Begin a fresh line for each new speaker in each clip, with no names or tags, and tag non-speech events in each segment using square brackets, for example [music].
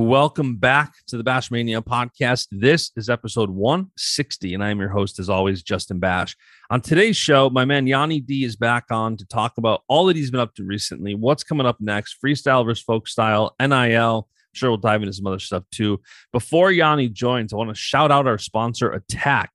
Welcome back to the Bashamania podcast. This is episode 160, and I am your host, as always, Justin Basch. On today's show, my man Yanni D is back on to talk about all that he's been up to recently, what's coming up next, freestyle versus folk style, NIL. I'm sure we'll dive into some other stuff too. Before Yanni joins, I want to shout out our sponsor, Attack,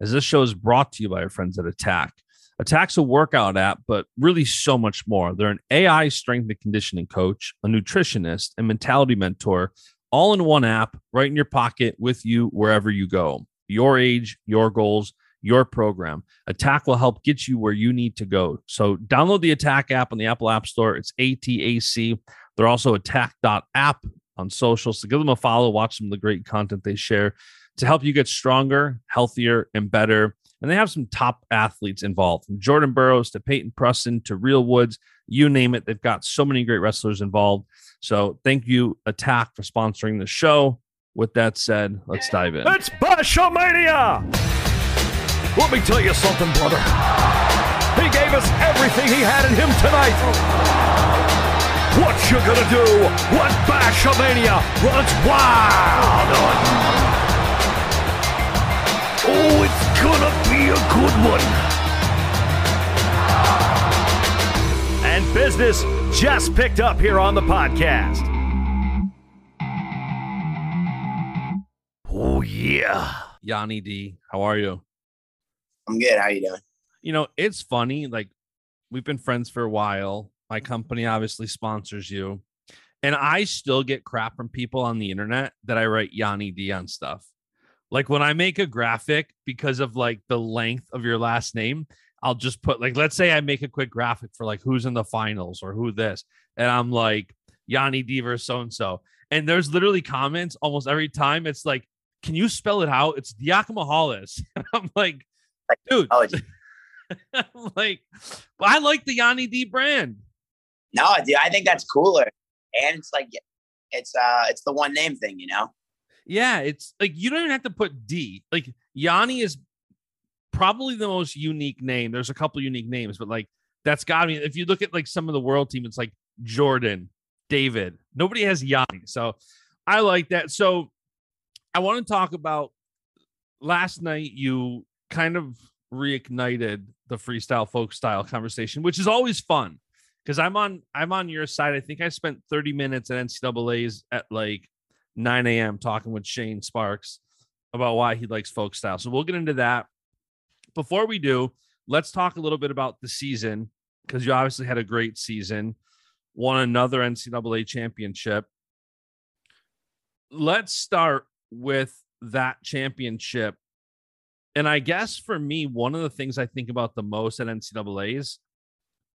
as this show is brought to you by our friends at Attack. Attack's a workout app, but really so much more. They're an AI strength and conditioning coach, a nutritionist, and mentality mentor, all in one app, right in your pocket with you wherever you go. Your age, your goals, your program. Attack will help get you where you need to go. So download the Attack app on the Apple App Store. It's ATAC. They're also attack.app on social. So give them a follow, watch some of the great content they share to help you get stronger, healthier, and better. And they have some top athletes involved from Jordan Burroughs to Peyton Preston to Real Woods, you name it. They've got so many great wrestlers involved. So thank you, Attack, for sponsoring the show. With that said, let's dive in.
It's Bashamania! Let me tell you something, brother. He gave us everything he had in him tonight. What you gonna do when Bashamania runs wild Oh, it's gonna be a good one. And business just picked up here on the podcast. Oh, yeah.
Yanni D, how are you?
I'm good. How you doing?
You know, it's funny. Like, we've been friends for a while. My company obviously sponsors you. And I still get crap from people on the internet that I write Yanni D on stuff. Like when I make a graphic because of like the length of your last name, I'll just put like let's say I make a quick graphic for like who's in the finals or who this, and I'm like Yanni D versus so and so, and there's literally comments almost every time. It's like, can you spell it out? It's Diakomihalis. [laughs] I'm like, dude. [laughs] I'm like, well, I like the Yanni D brand.
no, dude. I think that's cooler, and it's like it's uh it's the one name thing, you know.
Yeah, it's like you don't even have to put D. Like Yanni is probably the most unique name. There's a couple unique names, but like that's got me. If you look at like some of the world team, it's like Jordan, David. Nobody has Yanni. So I like that. So I want to talk about last night you kind of reignited the freestyle folk style conversation, which is always fun because I'm on I'm on your side. I think I spent 30 minutes at NCAA's at like 9 a.m. talking with Shane Sparks about why he likes folk style. So we'll get into that. Before we do, let's talk a little bit about the season because you obviously had a great season, won another NCAA championship. Let's start with that championship. And I guess for me, one of the things I think about the most at NCAA's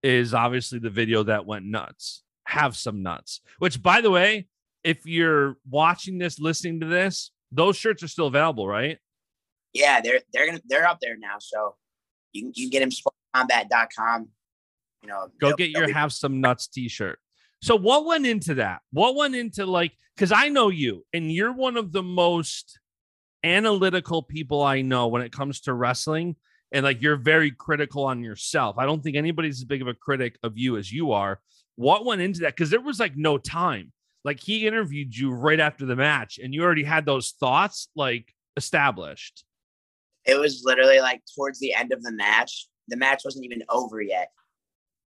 is obviously the video that went nuts. Have some nuts, which by the way, if you're watching this, listening to this, those shirts are still available, right?
Yeah, they're they're gonna they're up there now, so you can you can get them spartancombat.com. You know,
Go get your
be-
have some nuts t-shirt. So what went into that? What went into like cuz I know you and you're one of the most analytical people I know when it comes to wrestling and like you're very critical on yourself. I don't think anybody's as big of a critic of you as you are. What went into that cuz there was like no time. Like he interviewed you right after the match and you already had those thoughts like established.
It was literally like towards the end of the match. The match wasn't even over yet.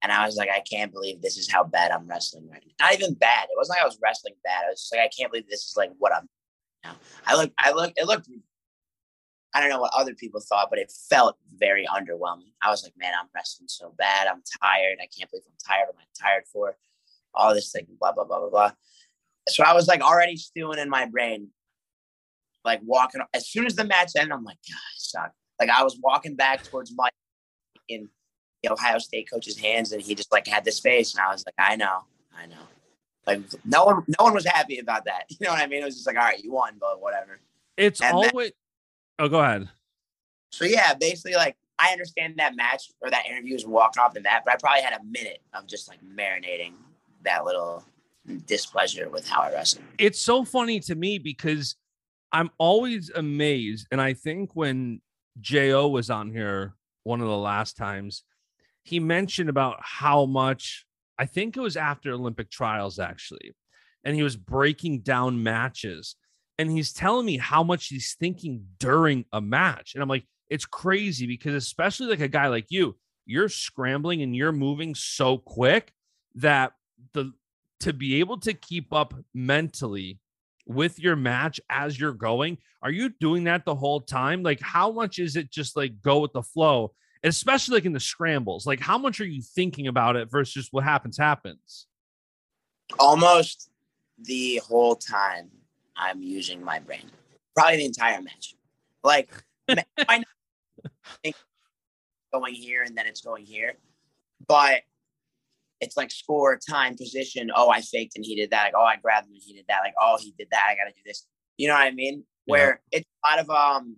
And I was like, I can't believe this is how bad I'm wrestling right now. Not even bad. It wasn't like I was wrestling bad. I was just like, I can't believe this is like what I'm now. I look, I look, it looked, I don't know what other people thought, but it felt very underwhelming. I was like, man, I'm wrestling so bad. I'm tired. I can't believe I'm tired. What am I tired for? All this like blah, blah, blah, blah, blah. So I was like already stewing in my brain, like walking. As soon as the match ended, I'm like, God, I suck. Like I was walking back towards Mike in the Ohio State coach's hands, and he just like had this face, and I was like, I know, I know. Like no one, no one was happy about that. [laughs] You know what I mean? It was just like, all right, you won, but whatever.
It's
And that-
always Oh, go ahead.
So yeah, basically, like I understand that match or that interview is walking off the mat, but I probably had a minute of just like marinating that little displeasure with how I wrestle.
it's so funny to me because I'm always amazed. And I think when Jo was on here one of the last times, he mentioned about how much I think it was after Olympic trials actually. and he was breaking down matches and he's telling me how much he's thinking during a match. And I'm like, it's crazy because especially like a guy like you, you're scrambling and you're moving so quick that the to be able to keep up mentally with your match as you're going, are you doing that the whole time? Like how much is it just like go with the flow? Especially like in the scrambles. Like how much are you thinking about it versus what happens happens?
Almost the whole time I'm using my brain. Probably the entire match. Like [laughs] I think going here and then it's going here, but it's like score, time, position. Oh, I faked and he did that. Like, oh, I grabbed him and he did that. Like, oh, he did that. I got to do this. You know what I mean? Where yeah. it's a lot of um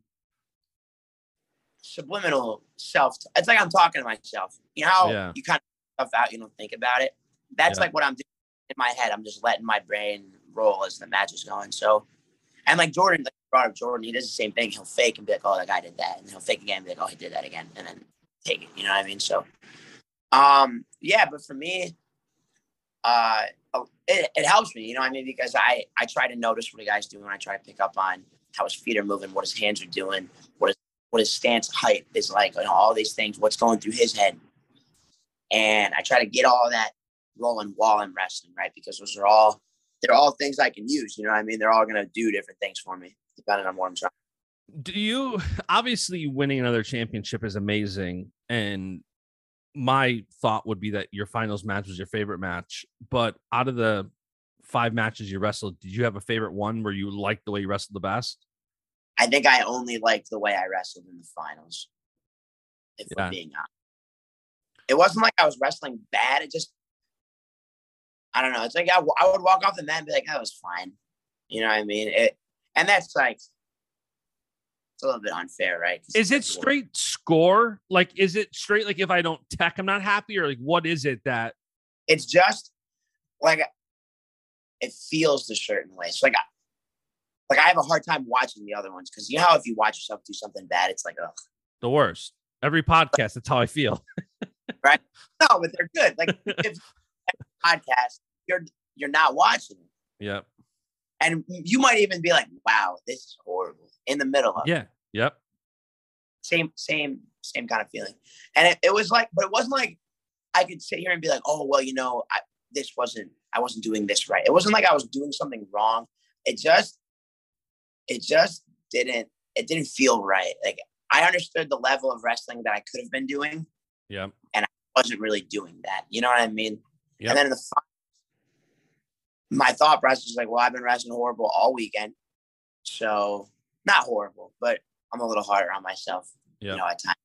subliminal self. It's like I'm talking to myself. You know how yeah. you kind of stuff out, you don't think about it. That's yeah. like what I'm doing in my head. I'm just letting my brain roll as the match is going. So, and like Jordan, like brought up Jordan, he does the same thing. He'll fake and be like, "Oh, that guy did that," and he'll fake again, and be like, "Oh, he did that again," and then take it. You know what I mean? So, um, yeah. But for me, uh, oh, it, it helps me. You know I mean? Because I I try to notice what a guy's doing. I try to pick up on how his feet are moving, what his hands are doing, what his what his stance height is like, you know, all these things, what's going through his head. And I try to get all that rolling while I'm wrestling, right? Because those are all they're all things I can use. You know I mean? They're all going to do different things for me depending on what I'm trying.
Do you [laughs] obviously winning another championship is amazing, and my thought would be that your finals match was your favorite match. But out of the five matches you wrestled, did you have a favorite one where you liked the way you wrestled the best?
I think I only liked the way I wrestled in the finals. If yeah. we're being honest, it wasn't like I was wrestling bad. It just I don't know. It's like I, I would walk off the mat and be like, that was fine. You know what I mean? It, and that's like, it's a little bit unfair, right?
Is it straight score? Like, is it straight like if I don't tech, I'm not happy, or like what is it that?
It's just like it feels a certain way. So like, I, like I have a hard time watching the other ones because you know how if you watch yourself do something bad, it's like ugh.
The worst. Every podcast, that's how I feel. [laughs]
right? No, but they're good. Like if [laughs] podcast, you're you're not watching it.
Yep.
And you might even be like, "Wow, this is horrible." In the middle of
yeah, it. yep.
Same, same, same kind of feeling. And it, it was like, but it wasn't like I could sit here and be like, "Oh, well, you know, I, this wasn't, I wasn't doing this right." It wasn't like I was doing something wrong. It just, it just didn't, it didn't feel right. Like I understood the level of wrestling that I could have been doing.
Yeah.
And I wasn't really doing that. You know what I mean? Yep. And then in the my thought process was like, well, I've been wrestling horrible all weekend. So not horrible, but I'm a little harder on myself, you know, at times.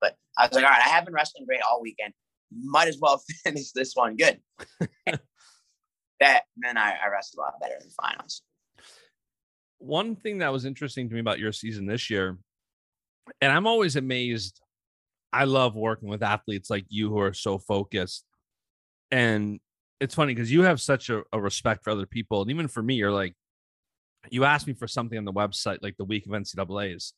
But I was like, all right, I have been wrestling great all weekend. Might as well [laughs] finish this one good. [laughs] that then I, I wrestled a lot better in the finals.
One thing that was interesting to me about your season this year, and I'm always amazed. I love working with athletes like you who are so focused and it's funny because you have such a, a, respect for other people. And even for me, you're like, you asked me for something on the website, like the week of NCAAs.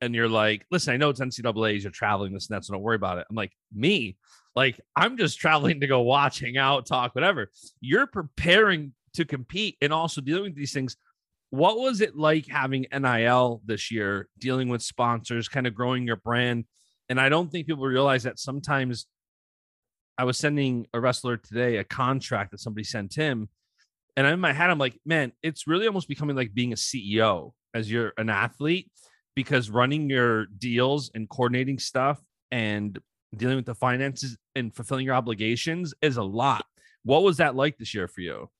And you're like, listen, I know it's NCAAs, you're traveling this and that, so don't worry about it. I'm like, me, like, I'm just traveling to go watch, hang out, talk, whatever. You're preparing to compete and also dealing with these things. What was it like having NIL this year, dealing with sponsors, kind of growing your brand? And I don't think people realize that sometimes I was sending a wrestler today a contract that somebody sent him. And in my head, I'm like, man, it's really almost becoming like being a CEO as you're an athlete because running your deals and coordinating stuff and dealing with the finances and fulfilling your obligations is a lot. What was that like this year for you?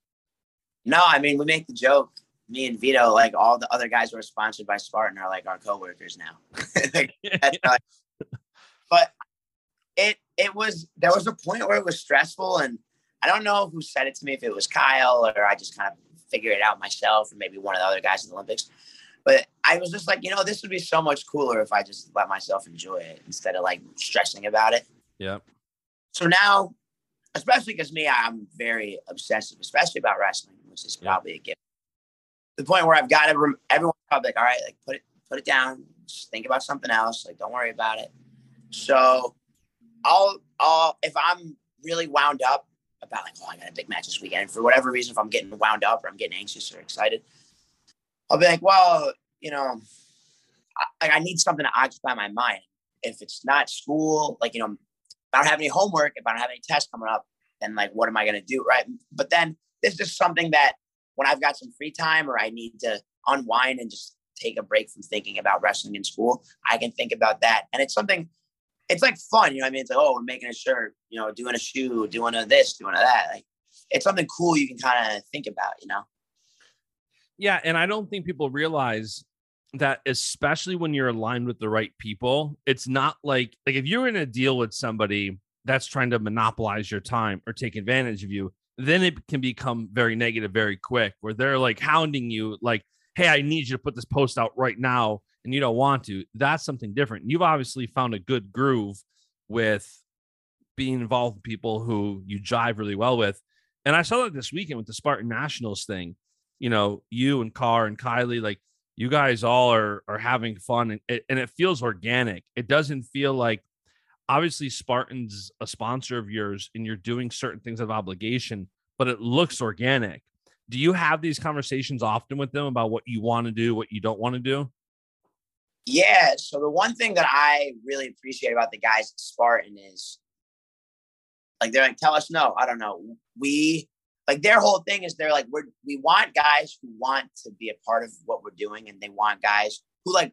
No, I mean, we make the joke, me and Vito, like all the other guys who are sponsored by Spartan are like our coworkers now. [laughs] like, [laughs] but it it was there was a point where it was stressful and I don't know who said it to me if it was Kyle or I just kind of figured it out myself or maybe one of the other guys in the Olympics. But I was just like, you know, this would be so much cooler if I just let myself enjoy it instead of like stressing about it.
Yeah.
So now, especially because me, I'm very obsessive, especially about wrestling, which is probably a gift. The point where I've got to, everyone's probably like, all right, like put it, put it down, just think about something else. Like, don't worry about it. So I'll, I'll, if I'm really wound up about like, oh, I got a big match this weekend. For whatever reason, if I'm getting wound up or I'm getting anxious or excited, I'll be like, well, you know, I, I need something to occupy my mind. If it's not school, like, you know, if I don't have any homework, if I don't have any tests coming up, then like, what am I going to do? Right. But then this is something that when I've got some free time or I need to unwind and just take a break from thinking about wrestling in school, I can think about that. And it's something, it's like fun, you know I mean? It's like, oh, we're making a shirt, you know, doing a shoe, doing a this, doing a that. Like it's something cool you can kind of think about, you know?
Yeah. And I don't think people realize that especially when you're aligned with the right people, it's not like like if you're in a deal with somebody that's trying to monopolize your time or take advantage of you, then it can become very negative very quick where they're like hounding you like, "Hey, I need you to put this post out right now." And you don't want to. That's something different. You've obviously found a good groove with being involved with people who you jive really well with. And I saw that this weekend with the Spartan Nationals thing. You know, you and Carr and Kylie, like you guys all are are having fun and it, and it feels organic. It doesn't feel like obviously Spartan's a sponsor of yours and you're doing certain things of obligation, but it looks organic. Do you have these conversations often with them about what you want to do, what you don't want to do?
Yeah. So the one thing that I really appreciate about the guys at Spartan is like they're like, tell us no. I don't know. We like their whole thing is they're like we're we want guys who want to be a part of what we're doing and they want guys who like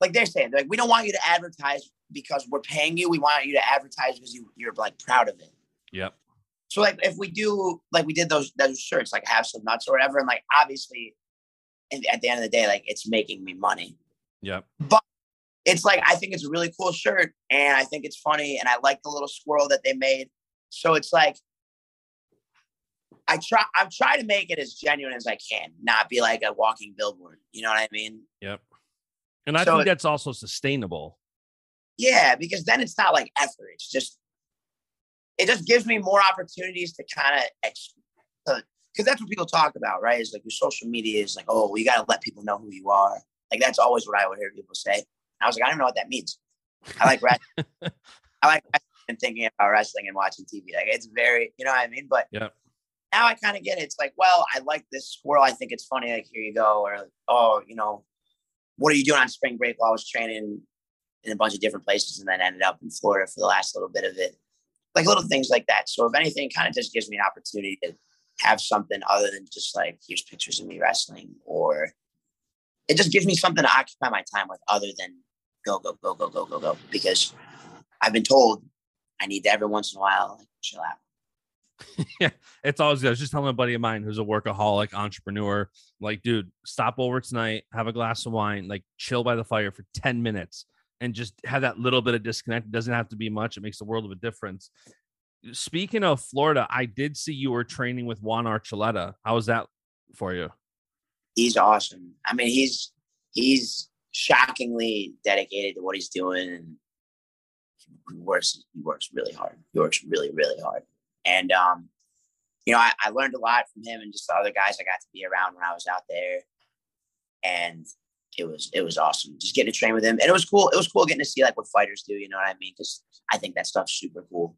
like they're saying they're like we don't want you to advertise because we're paying you we want you to advertise because you you're like proud of it
yep
so like if we do like we did those those shirts like have some nuts or whatever and like obviously at the end of the day like it's making me money
Yeah.
but it's like i think it's a really cool shirt and i think it's funny and i like the little squirrel that they made so it's like I try I'm trying to make it as genuine as I can, not be like a walking billboard. You know what I mean?
Yep. And I so think that's also sustainable.
Yeah, because then it's not like effort. It's just it just gives me more opportunities to kind of because that's what people talk about, right? Is like your social media is like, oh, you got to let people know who you are. Like that's always what I would hear people say. And I was like, I don't know what that means. I like wrestling. [laughs] I like and thinking about wrestling and watching TV. Like it's very, you know what I mean? But
yeah
now I kind of get it. It's like, well, I like this squirrel. I think it's funny. Like, here you go. Or, oh, you know, what are you doing on spring break? While I was training in a bunch of different places and then ended up in Florida for the last little bit of it. Like little things like that. So if anything, kind of just gives me an opportunity to have something other than just like, here's pictures of me wrestling or it just gives me something to occupy my time with other than go, go, go, go, go, go, go. Because I've been told I need to every once in a while like, chill out. [laughs]
yeah, it's always good. I was just telling a buddy of mine who's a workaholic entrepreneur, like, dude, stop over tonight, have a glass of wine, like chill by the fire for 10 minutes and just have that little bit of disconnect. It doesn't have to be much, it makes a world of a difference. Speaking of Florida, I did see you were training with Juan Archuleta. How was that for you?
He's awesome. I mean, he's he's shockingly dedicated to what he's doing he works he works really hard. He works really, really hard. And, um, you know, I, I learned a lot from him and just the other guys I got to be around when I was out there. And it was it was awesome just getting to train with him. And it was cool. It was cool getting to see like what fighters do, you know what I mean? Because I think that stuff's super cool.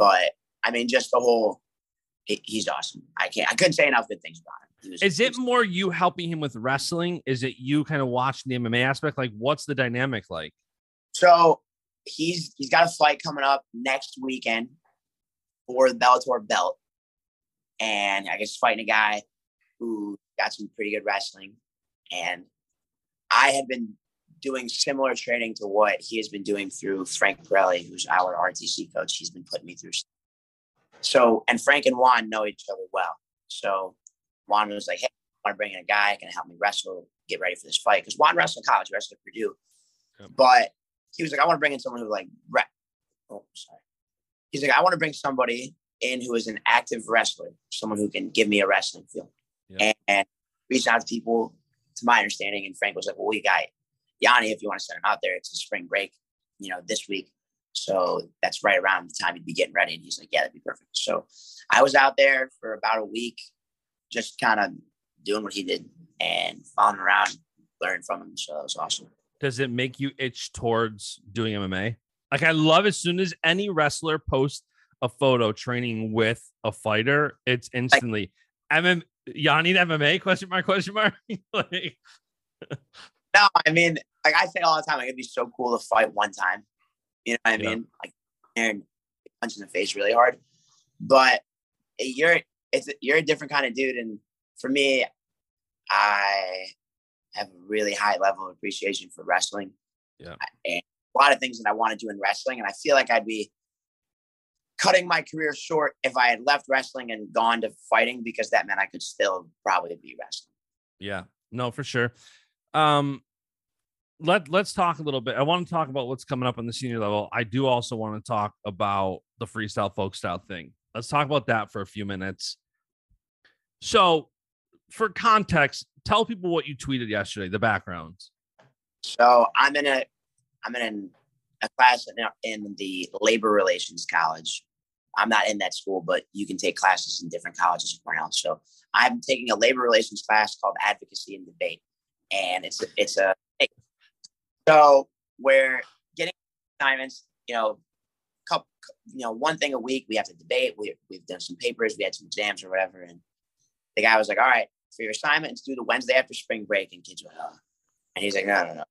But I mean, just the whole he's awesome. I can't I couldn't say enough good things about him.
Was, is it more you helping him with wrestling? Is it you kind of watching the MMA aspect? Like what's the dynamic like?
So he's he's got a fight coming up next weekend for the Bellator belt. And I guess fighting a guy who got some pretty good wrestling. And I had been doing similar training to what he has been doing through Frank Pirelli, who's our RTC coach. He's been putting me through. So, and Frank and Juan know each other well. So Juan was like, hey, I want to bring in a guy can help me wrestle, get ready for this fight. Because Juan wrestled in college, he wrestled at Purdue. Yep. But he was like, I want to bring in someone who like, re- oh, sorry he's like, I want to bring somebody in who is an active wrestler, someone who can give me a wrestling feel. Yeah. And, and reached out to people, to my understanding. And Frank was like, Well, we got Yianni if you want to send him out there. It's a spring break, you know, this week. So that's right around the time he'd be getting ready. And he's like, Yeah, that'd be perfect. So I was out there for about a week, just kind of doing what he did and following around, learning from him. So that was awesome.
Does it make you itch towards doing MMA? Like I love as soon as any wrestler posts a photo training with a fighter, it's instantly MM Yanni MMA question mark question mark. [laughs] like,
no, I mean, like I say all the time, like it'd be so cool to fight one time. You know what I
Yeah.
mean? Like and punch in the face really hard. But you're it's you're a different kind of dude. And for me, I have a really high level of appreciation for wrestling.
Yeah.
And a lot of things that I want to do in wrestling. And I feel like I'd be cutting my career short if I had left wrestling and gone to fighting because that meant I could still probably be wrestling.
Yeah, no, for sure. Um, let let's talk a little bit. I want to talk about what's coming up on the senior level. I do also want to talk about the freestyle folk style thing. Let's talk about that for a few minutes. So, for context, tell people what you tweeted yesterday. The backgrounds.
So I'm in a I'm in a class in, the labor relations college. I'm not in that school, but you can take classes in different colleges in Cornell. So I'm taking a labor relations class called advocacy and debate, and it's a, it's a so we're getting assignments. You know, couple you know one thing a week. We have to debate. We we've done some papers. We had some exams or whatever, and the guy was like, "All right, for your assignment, it's due the Wednesday after spring break." And kids went, "Oh," and he's like, "No, no, no."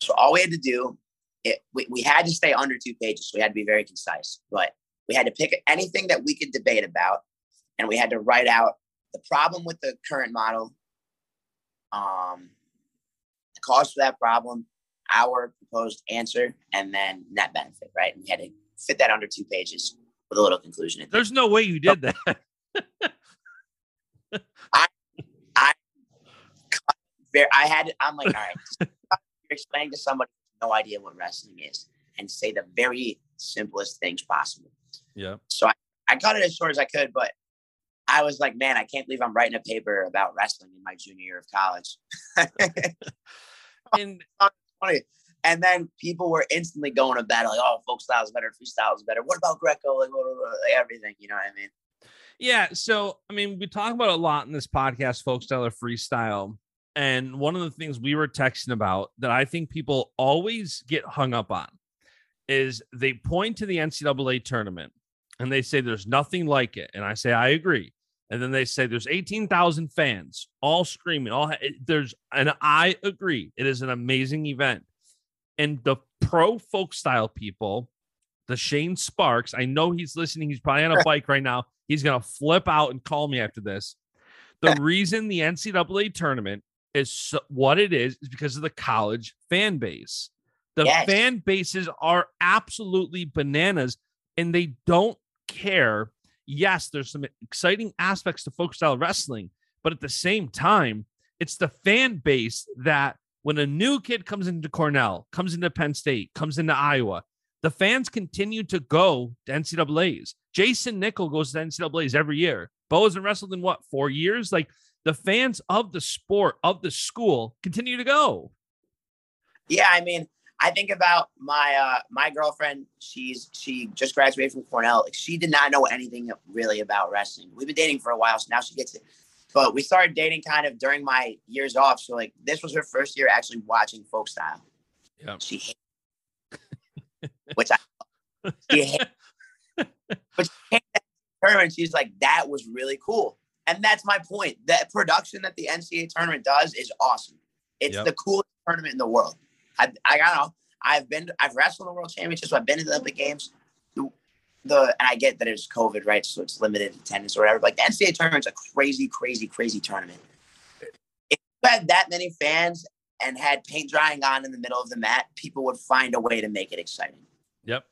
So all we had to do, it, we, we had to stay under two pages. So we had to be very concise, but we had to pick anything that we could debate about, and we had to write out the problem with the current model, um, cause for that problem, our proposed answer, and then net benefit. Right, and we had to fit that under two pages with a little conclusion. at the
There's no way you did that. [laughs]
very, I I had, I'm like, all right, [laughs] you're explaining to somebody who no idea what wrestling is and say the very simplest things possible.
yeah.
So I, I cut it as short as I could, but I was like, man, I can't believe I'm writing a paper about wrestling in my junior year of college. [laughs] [laughs]
And
Funny. And then people were instantly going to battle, like, oh, folk style is better, freestyle is better. What about Greco? Like, blah, blah, blah, like, everything, you know what I mean?
Yeah. So, I mean, we talk about a lot in this podcast, folk style or freestyle. And one of the things we were texting about that I think people always get hung up on is they point to the NCAA tournament and they say there's nothing like it. And I say, I agree. And then they say there's 18,000 fans all screaming. All there's, and I agree. It is an amazing event. And the pro folk style people, the Shane Sparks, I know he's listening. He's probably on a [laughs] bike right now. He's going to flip out and call me after this. The [laughs] reason the NCAA tournament is so, what it is is because of the college fan base. The
Yes.
fan bases are absolutely bananas and they don't care. Yes, there's some exciting aspects to folk style wrestling, but at the same time, it's the fan base that when a new kid comes into Cornell, comes into Penn State, comes into Iowa, the fans continue to go to NCAAs. Jason Nickel goes to NCAAs every year. Bo hasn't wrestled in what four years? Like the fans of the sport of the school continue to go.
Yeah, I mean, I think about my uh my girlfriend. She's she just graduated from Cornell. Like, she did not know anything really about wrestling. We've been dating for a while, so now she gets it. But we started dating kind of during my years off. So like this was her first year actually watching folk style.
Yeah.
She hated which I [laughs] she hated, but she to the tournament. She's like, that was really cool. And that's my point. That production that the NCAA tournament does is awesome. It's
Yep.
the coolest tournament in the world. I, I don't know. I've been, I've wrestled in the World Championships. I've been to the Olympic Games. The, the and I get that it's COVID, right? So it's limited attendance or whatever. But like the NCAA tournament's a crazy, crazy, crazy tournament. If you had that many fans and had paint drying on in the middle of the mat, people would find a way to make it exciting.
Yep.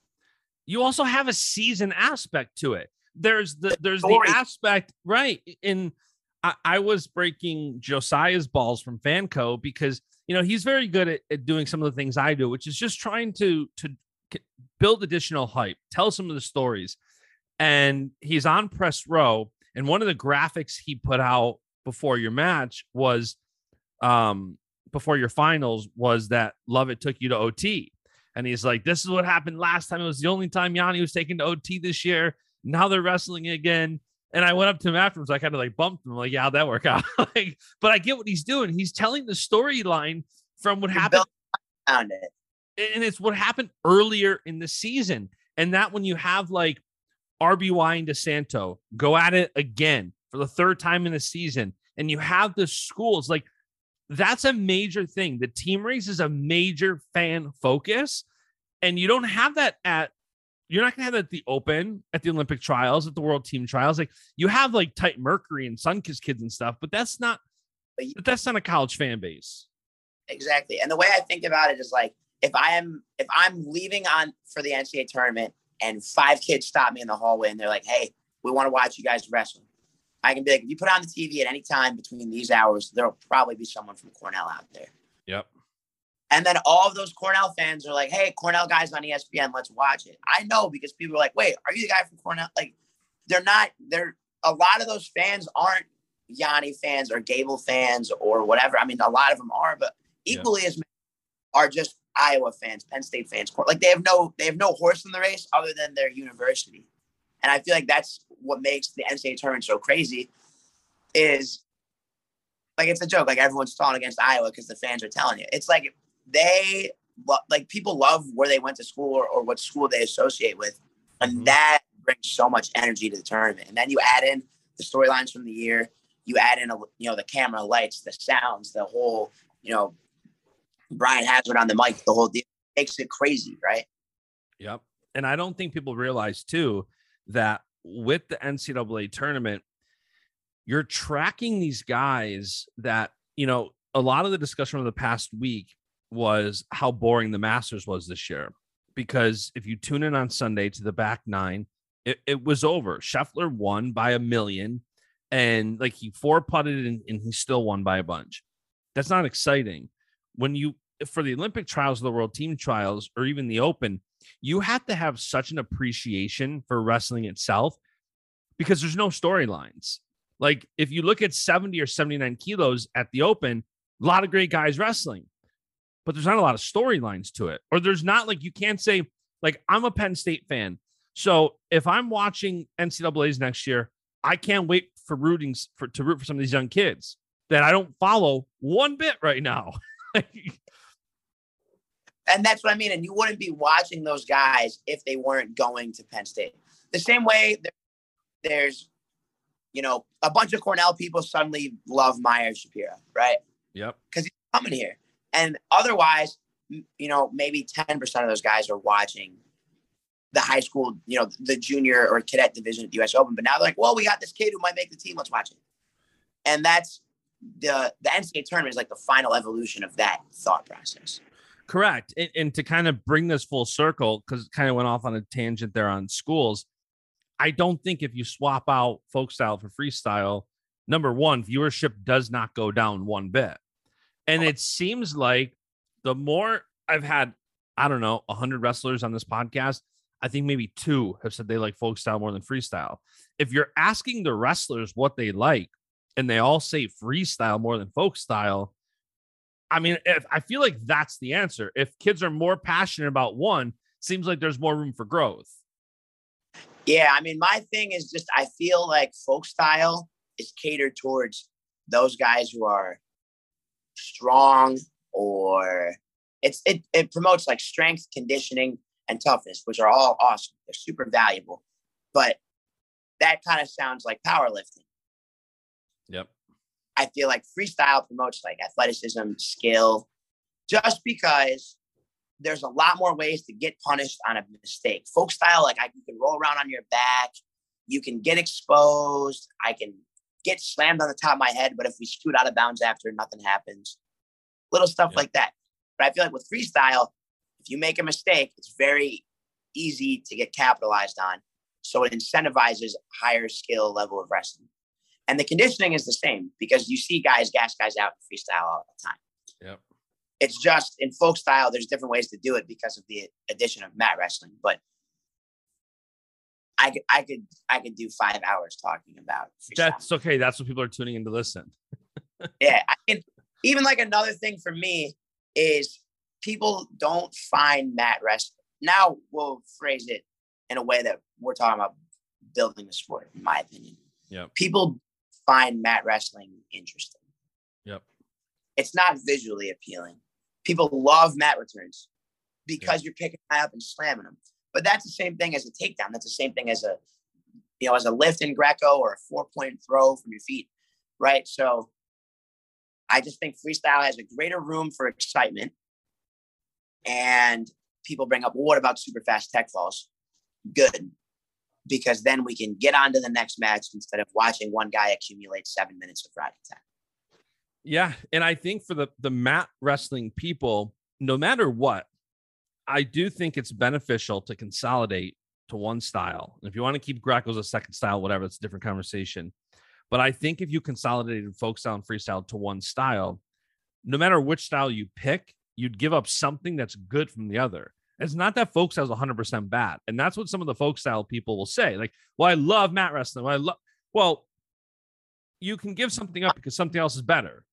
You also have a season aspect to it. There's the there's the aspect right in. I, I was breaking Josiah's balls from Fanco because you know he's very good at, at doing some of the things I do, which is just trying to to build additional hype, tell some of the stories. And he's on press row, and one of the graphics he put out before your match was, um, before your finals was that Love It took you to OT. And he's like, This is what happened last time. It was the only time Yanni was taken to OT this year. Now they're wrestling again. And I went up to him afterwards. I kind of like bumped him. I'm like, yeah, how'd that work out? [laughs] like, but I get what he's doing. He's telling the storyline from what happened
around it.
and it's what happened earlier in the season. And that when you have like RBY and DeSanto go at it again for the third time in the season, and you have the schools like that's a major thing. The team race is a major fan focus, and you don't have that at you're not gonna have that at the open, at the Olympic trials, at the world team trials. Like you have like Titan Mercury and Sunkist kids and stuff, but that's not but that's not a college fan base.
Exactly. And the way I think about it is like if I am if I'm leaving on for the NCAA tournament and five kids stop me in the hallway and they're like, "Hey, we want to watch you guys wrestle," I can be like, "If you put on the TV at any time between these hours, there'll probably be someone from Cornell out there."
Yep.
And then all of those Cornell fans are like, "Hey, Cornell guys on ESPN, let's watch it." I know because people are like, "Wait, are you the guy from Cornell?" Like, they're not. They're a lot of those fans aren't Yanni fans or Gable fans or whatever. I mean, a lot of them are, but equally yeah. as many are just Iowa fans, Penn State fans. Like they have no they have no horse in the race other than their university. And I feel like that's what makes the NCAA tournament so crazy. Is like it's a joke. Like everyone's stalling against Iowa because the fans are telling you. It's like they like people love where they went to school or, or what school they associate with, and mm-hmm. that brings so much energy to the tournament. And then you add in the storylines from the year. You add in a, you know the camera lights, the sounds, the whole you know Brian Hazard on the mic, the whole deal makes it crazy, right?
Yep. And I don't think people realize too that with the NCAA tournament, you're tracking these guys that, you know, a lot of the discussion of the past week was how boring the Masters was this year. Because if you tune in on Sunday to the back nine, it, it was over. Scheffler won by a million and like he four putted and, and he still won by a bunch. That's not exciting. When you for the Olympic trials, the world team trials, or even the open, you have to have such an appreciation for wrestling itself because there's no storylines. Like if you look at 70 or 79 kilos at the open, a lot of great guys wrestling, but there's not a lot of storylines to it. Or there's not like you can't say, like, I'm a Penn State fan. So if I'm watching NCAA's next year, I can't wait for rooting for to root for some of these young kids that I don't follow one bit right now. [laughs]
and that's what I mean. And you wouldn't be watching those guys if they weren't going to Penn State. The same way there's, you know, a bunch of Cornell people suddenly love Meyer Shapiro, right?
Yep.
Because he's coming here. And otherwise, you know, maybe 10% of those guys are watching the high school, you know, the junior or cadet division at the US Open. But now they're like, well, we got this kid who might make the team. Let's watch it. And that's the the NCAA tournament is like the final evolution of that thought process.
Correct. And, and to kind of bring this full circle, because it kind of went off on a tangent there on schools. I don't think if you swap out folk style for freestyle, number one, viewership does not go down one bit. And it seems like the more I've had, I don't know, 100 wrestlers on this podcast, I think maybe two have said they like folk style more than freestyle. If you're asking the wrestlers what they like and they all say freestyle more than folk style, I mean, if, I feel like that's the answer. If kids are more passionate about one, seems like there's more room for growth.
Yeah, I mean, my thing is just I feel like folk style is catered towards those guys who are strong or it's it, it promotes like strength, conditioning, and toughness, which are all awesome. They're super valuable. But that kind of sounds like powerlifting.
Yep.
I feel like freestyle promotes like athleticism, skill, just because there's a lot more ways to get punished on a mistake. Folk style, like I, you can roll around on your back, you can get exposed, I can get slammed on the top of my head, but if we shoot out of bounds after, nothing happens. Little stuff like that. But I feel like with freestyle, if you make a mistake, it's very easy to get capitalized on. So it incentivizes higher skill level of wrestling. And the conditioning is the same because you see guys gas guys out in freestyle all the time.
Yep.
It's just in folk style, there's different ways to do it because of the addition of mat wrestling. But I could, I could, I could do five hours talking about.
That's okay. That's what people are tuning in to listen. [laughs]
yeah, I can, even like another thing for me is people don't find mat wrestling. Now we'll phrase it in a way that we're talking about building the sport, in my opinion.
Yeah.
People find mat wrestling interesting.
Yep.
It's not visually appealing. People love mat returns because yep. you're picking high up and slamming them. But that's the same thing as a takedown. That's the same thing as a you know, as a lift in Greco or a four point throw from your feet, right? So I just think freestyle has a greater room for excitement. And people bring up, well, what about super fast tech falls? Good. Because then we can get on to the next match instead of watching one guy accumulate seven minutes of riding time.
Yeah. And I think for the, the mat wrestling people, no matter what, I do think it's beneficial to consolidate to one style. And if you want to keep Greco's a second style, whatever, it's a different conversation. But I think if you consolidated folk style and freestyle to one style, no matter which style you pick, you'd give up something that's good from the other. It's not that folk style is 100% bad. And that's what some of the folk style people will say. Like, well, I love mat wrestling. Well, I love, well, you can give something up because something else is better.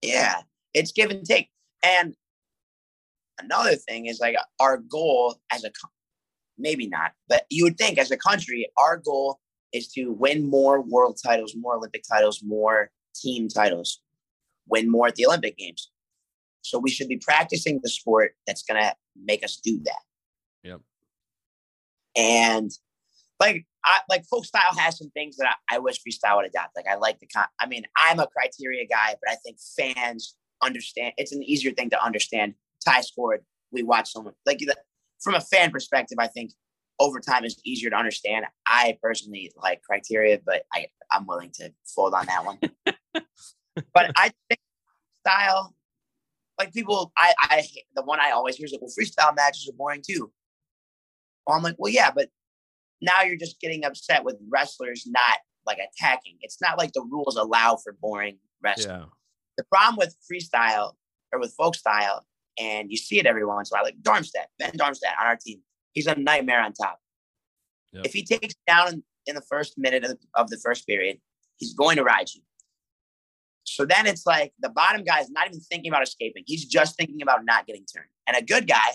Yeah, it's give and take. And another thing is like our goal as a maybe not, but you would think as a country, our goal is to win more world titles, more Olympic titles, more team titles, win more at the Olympic Games. So we should be practicing the sport that's going to make us do that.
Yep.
And like, I, like folk style has some things that I, I wish freestyle would adopt. Like I like the con. I mean, I'm a criteria guy, but I think fans understand. It's an easier thing to understand. Tie scored. We watch someone like from a fan perspective. I think overtime is easier to understand. I personally like criteria, but I I'm willing to fold on that one. [laughs] but I think style, like people, I I the one I always hear is like, well, freestyle matches are boring too. Well, I'm like, well, yeah, but now you're just getting upset with wrestlers not like attacking. It's not like the rules allow for boring wrestling. Yeah. The problem with freestyle or with folk style, and you see it every once in a while, like Darmstadt, Ben Darmstadt on our team He's a nightmare on top. Yep. If he takes down in, in the first minute of the, of the first period, he's going to ride you. So then it's like the bottom guy is not even thinking about escaping. He's just thinking about not getting turned. And a good guy,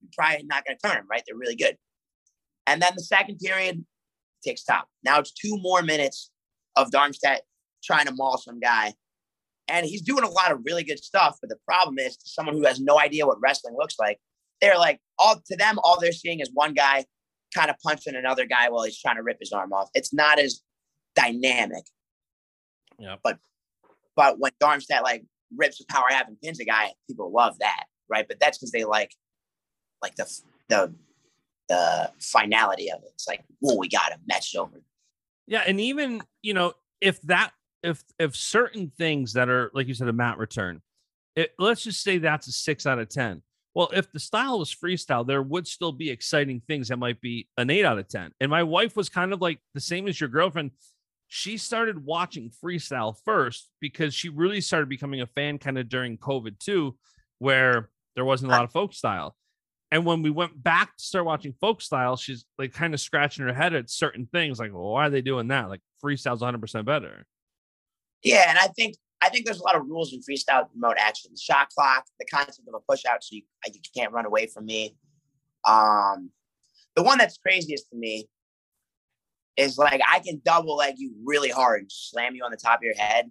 you're probably not going to turn him, right? They're really good. And then the second period takes top. Now it's two more minutes of Darmstadt trying to maul some guy. And he's doing a lot of really good stuff. But the problem is, someone who has no idea what wrestling looks like, they're like all to them, all they're seeing is one guy kind of punching another guy while he's trying to rip his arm off. It's not as dynamic.
Yeah.
But but when Darmstadt like rips a power half and pins a guy, people love that, right? But that's because they like like the the the finality of it. It's like, oh, we got him, match over.
Yeah, and even you know if that if if certain things that are like you said a mat return, it, let's just say that's a six out of ten. Well, if the style was freestyle, there would still be exciting things that might be an eight out of 10. And my wife was kind of like the same as your girlfriend. She started watching freestyle first because she really started becoming a fan kind of during COVID too, where there wasn't a lot of folk style. And when we went back to start watching folk style, she's like kind of scratching her head at certain things, like, well, why are they doing that? Like freestyle's 100% better.
Yeah. And I think I think there's a lot of rules in freestyle to promote action. The shot clock, the concept of a push out, so you, you can't run away from me. Um, the one that's craziest to me is like I can double leg you really hard and slam you on the top of your head.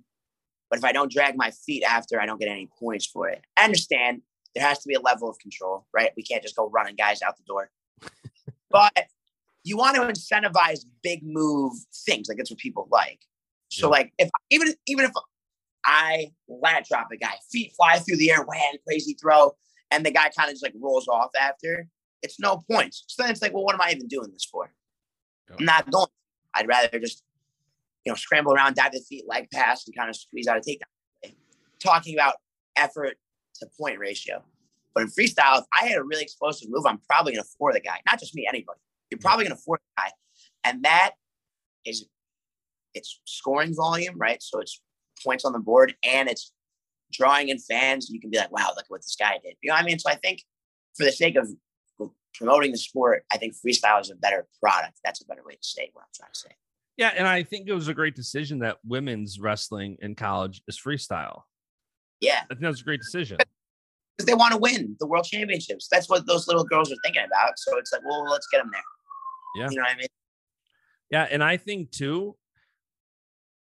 But if I don't drag my feet after, I don't get any points for it. I understand there has to be a level of control, right? We can't just go running guys out the door. [laughs] but you want to incentivize big move things. Like that's what people like. So yeah. like if even even if I lat drop a guy, feet fly through the air, wham, crazy throw, and the guy kind of just like rolls off after. It's no points. So then it's like, well, what am I even doing this for? I'm not going. I'd rather just, you know, scramble around, dive the feet, leg pass, and kind of squeeze out a takedown. Talking about effort to point ratio. But in freestyle, if I had a really explosive move, I'm probably going to floor the guy. Not just me, anybody. You're probably going to floor the guy. And that is, it's scoring volume, right? So it's points on the board and it's drawing in fans. You can be like, wow, look what this guy did. You know what I mean? So I think for the sake of promoting the sport, I think freestyle is a better product. That's a better way to say what I'm trying to say.
Yeah, and I think it was a great decision that women's wrestling in college is freestyle.
Yeah,
I think that was a great decision
because they want to win the world championships. That's what those little girls are thinking about. So it's like, well, let's get them there.
Yeah,
you know what I mean.
Yeah, and I think too,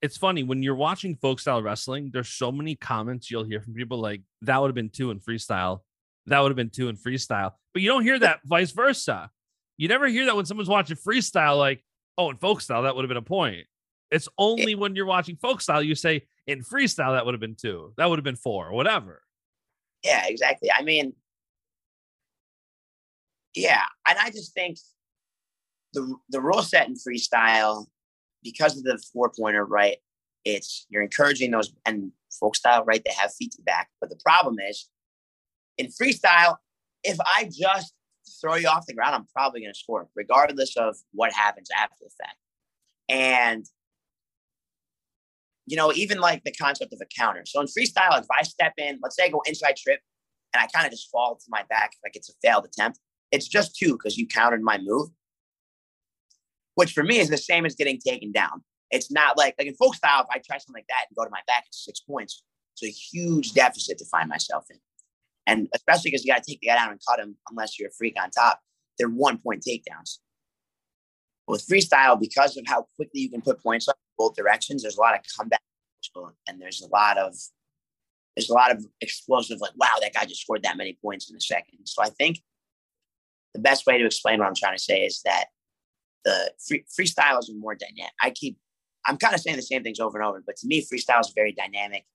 it's funny when you're watching folk style wrestling, there's so many comments you'll hear from people like that would have been two in freestyle. That would have been two in freestyle. But you don't hear that vice versa. You never hear that when someone's watching freestyle, like, Oh, in folk style, that would have been a point. It's only when you're watching folk style you say in freestyle that would have been two. That would have been four, or whatever.
Yeah, exactly. I mean, yeah, and I just think the the rule set in freestyle because of the four pointer, right? It's you're encouraging those and folk style, right? They have feet to back, but the problem is in freestyle, if I just throw you off the ground, I'm probably going to score, regardless of what happens after the fact. And you know, even like the concept of a counter. So in freestyle, if I step in, let's say I go inside trip, and I kind of just fall to my back, like it's a failed attempt, it's just two because you countered my move, which for me is the same as getting taken down. It's not like like in folk style, if I try something like that and go to my back, it's six points. It's a huge deficit to find myself in. And especially because you got to take the guy down and cut him unless you're a freak on top. They're one point takedowns. With freestyle, because of how quickly you can put points up both directions, there's a lot of comeback and there's a lot of there's a lot of explosive, like, wow, that guy just scored that many points in a second. So I think the best way to explain what I'm trying to say is that the free, freestyle is more dynamic. I keep, I'm kind of saying the same things over and over, but to me, freestyle is very dynamic.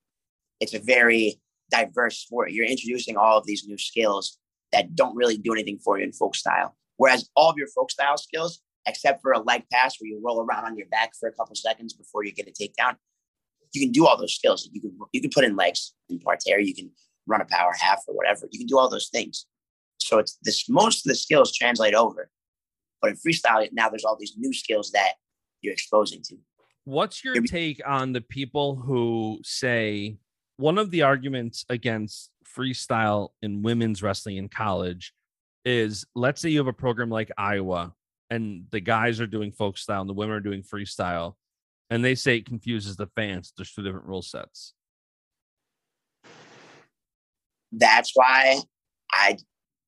It's a very diverse sport. You're introducing all of these new skills that don't really do anything for you in folk style. Whereas all of your folk style skills, except for a leg pass where you roll around on your back for a couple seconds before you get a takedown, you can do all those skills. You can you can put in legs in parterre. You can run a power half or whatever. You can do all those things. So it's this most of the skills translate over. But in freestyle, now there's all these new skills that you're exposing to.
What's your take on the people who say one of the arguments against freestyle in women's wrestling in college is let's say you have a program like Iowa and the guys are doing folk style and the women are doing freestyle and they say it confuses the fans. There's two different rule sets.
That's why I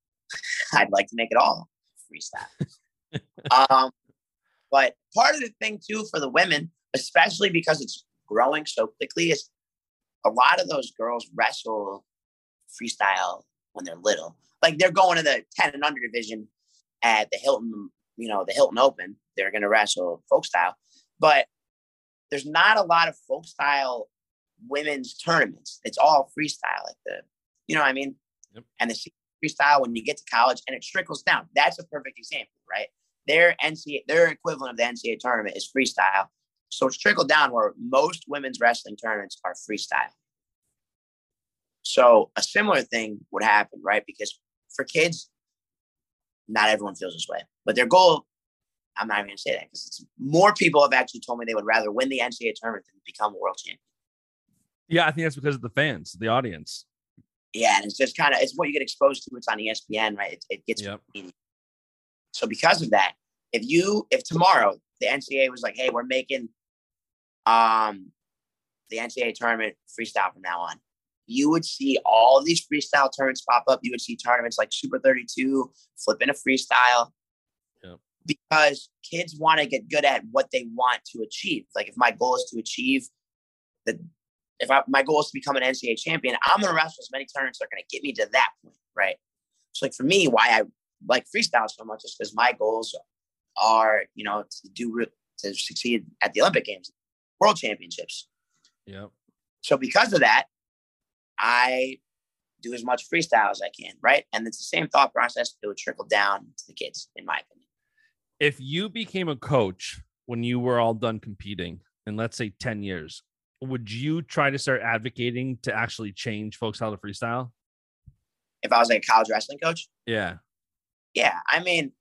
[laughs] I'd like to make it all freestyle. [laughs] [laughs] um, but part of the thing too for the women, especially because it's growing so quickly, is a lot of those girls wrestle freestyle when they're little. Like they're going to the 10 and under division at the Hilton, you know, the Hilton Open. They're going to wrestle folk style. But there's not a lot of folk style women's tournaments. It's all freestyle, like the, you know what I mean? Yep. And the freestyle when you get to college and it trickles down. That's a perfect example, right? Their NCAA, their equivalent of the NCAA tournament is freestyle. So it's trickled down where most women's wrestling tournaments are freestyle. So a similar thing would happen, right? Because for kids, not everyone feels this way, but their goal I'm not even going to say that because more people have actually told me they would rather win the NCAA tournament than become a world champion.
Yeah, I think that's because of the fans, the audience.
Yeah, and it's just kind of it's what you get exposed to. It's on ESPN, right? It, it gets yep. So because of that. If you if tomorrow the NCAA was like, hey, we're making um the NCAA tournament freestyle from now on, you would see all these freestyle tournaments pop up. You would see tournaments like Super 32, flipping a freestyle because kids want to get good at what they want to achieve. Like if my goal is to achieve the, if I, my goal is to become an NCAA champion, I'm going to wrestle as many tournaments that are going to get me to that point, right? So like for me, why I like freestyle so much is because my goals are, you know, to do to succeed at the Olympic Games, World Championships.
Yeah.
So because of that, I do as much freestyle as I can, right? And it's the same thought process that would trickle down to the kids, in my opinion
if you became a coach when you were all done competing in let's say 10 years would you try to start advocating to actually change folks how to freestyle
if i was like a college wrestling coach
yeah
yeah i mean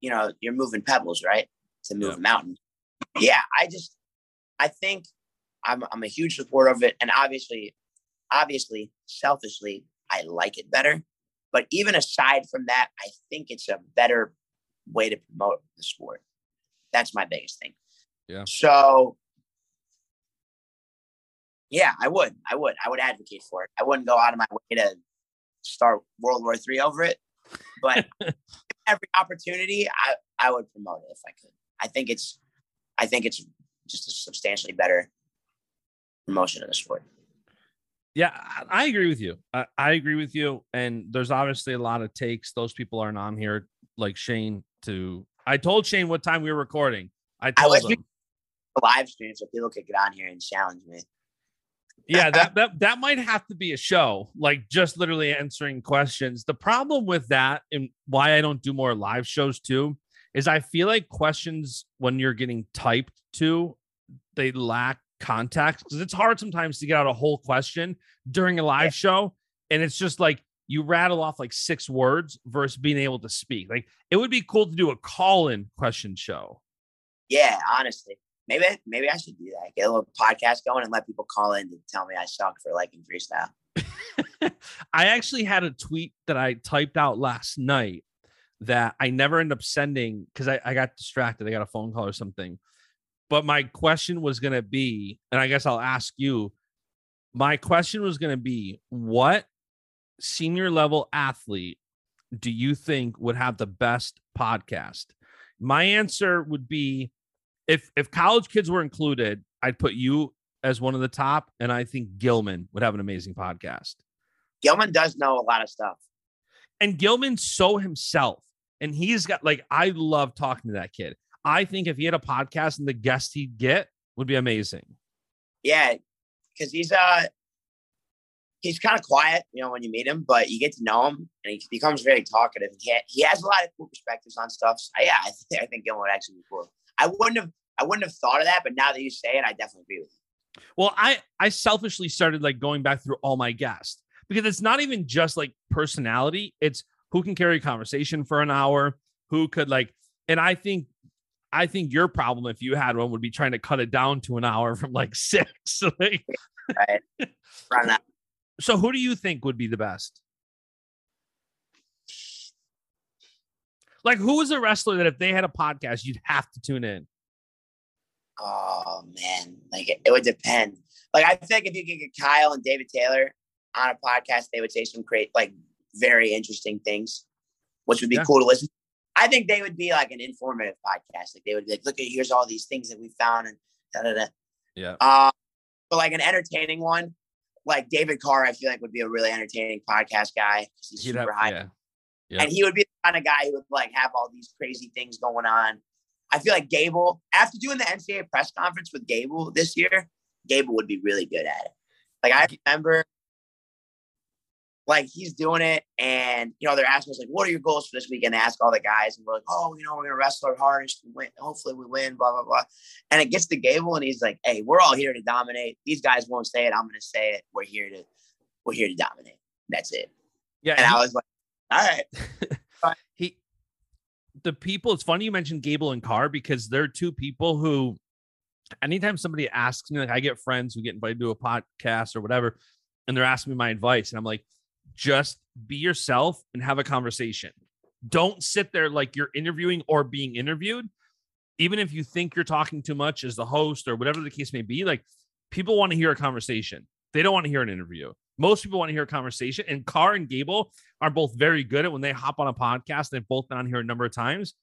you know you're moving pebbles right to move yeah. a mountain yeah i just i think I'm, I'm a huge supporter of it and obviously obviously selfishly i like it better but even aside from that, I think it's a better way to promote the sport. That's my biggest thing.
Yeah.
So yeah, I would. I would. I would advocate for it. I wouldn't go out of my way to start World War Three over it. But [laughs] every opportunity, I, I would promote it if I could. I think it's I think it's just a substantially better promotion of the sport.
Yeah, I agree with you. I, I, agree with you. And there's obviously a lot of takes. Those people aren't on here like Shane to I told Shane what time we were recording. I
I
told
wish
him.
live stream so people could get on here and challenge me.
Yeah, that, that that might have to be a show, like just literally answering questions. The problem with that and why I don't do more live shows too is I feel like questions when you're getting typed to, they lack context because it's hard sometimes to get out a whole question during a live
Yeah.
show. And it's just like you rattle off like six words versus being able to speak. Like it would be cool to do a call-in question show.
Yeah, honestly. Maybe maybe I should do that. Get a little podcast going and let people call in to tell me I suck for liking freestyle. [laughs]
I actually had a tweet that I typed out last night that I never end up sending because I, I got distracted. I got a phone call or something. But my question was to be, and I guess I'll ask you my question was to be what senior level athlete do you think would have the best podcast? My answer would be if if college kids were included, I'd put you as one of the top, and I think Gilman would have an amazing podcast.
Gilman does know a lot of stuff.
And Gilman's so himself, and he's got like I love talking to that kid. I think if he had a podcast and the guest he'd get would be amazing.
Yeah, because he's uh he's kind of quiet, you know, when you meet him, but you get to know him and he becomes very talkative. He ha- he has a lot of cool perspectives on stuff. So, yeah, I, th- [laughs] I think Gilman would actually be cool. I wouldn't have I wouldn't have thought of that, but now that you say it, I definitely agree with you.
Well, I I selfishly started like going back through all my guests because it's not even just like personality, it's who can carry a conversation for an hour, who could like and I think I think your problem if you had one would be trying to cut it down to an hour from like [laughs] 6. like,
Right?
So who do you think would be the best? Like who is a wrestler that if they had a podcast you'd have to tune in?
Oh man, like it, it would depend. Like I think if you could get Kyle and David Taylor on a podcast, they would say some great, like very interesting things, which would be
Yeah.
cool to listen. I think they would be like an informative podcast. Like they would be like, look at here's all these things that we found and da da da.
Yeah.
Uh, but like an entertaining one, like David Carr, I feel like would be a really entertaining podcast guy. He's
He'd
super
have-
high,
yeah.
And he would be the kind of guy who would like have all these crazy things going on. I feel like Gable, after doing the NCAA press conference with Gable this year, Gable would be really good at it. Like I remember, like he's doing it, and you know they're asking us like, "What are your goals for this weekend?" They ask all the guys, and we're like, "Oh, you know, we're gonna wrestle our hardest, and win. Hopefully, we win." Blah blah blah. And it gets to Gable, and he's like, "Hey, we're all here to dominate. These guys won't say it. I'm gonna say it. We're here to, we're here to dominate. That's it."
Yeah.
And I was like, "All right." [laughs]
he the people it's funny you mentioned gable and carr because they're two people who anytime somebody asks me like i get friends who get invited to a podcast or whatever and they're asking me my advice and i'm like just be yourself and have a conversation. Don't sit there like you're interviewing or being interviewed. Even if you think you're talking too much as the host or whatever the case may be like people want to hear a conversation. They don't want to hear an interview most people want to hear a conversation and carr and gable are both very good at when they hop on a podcast. They've both been on here a number of times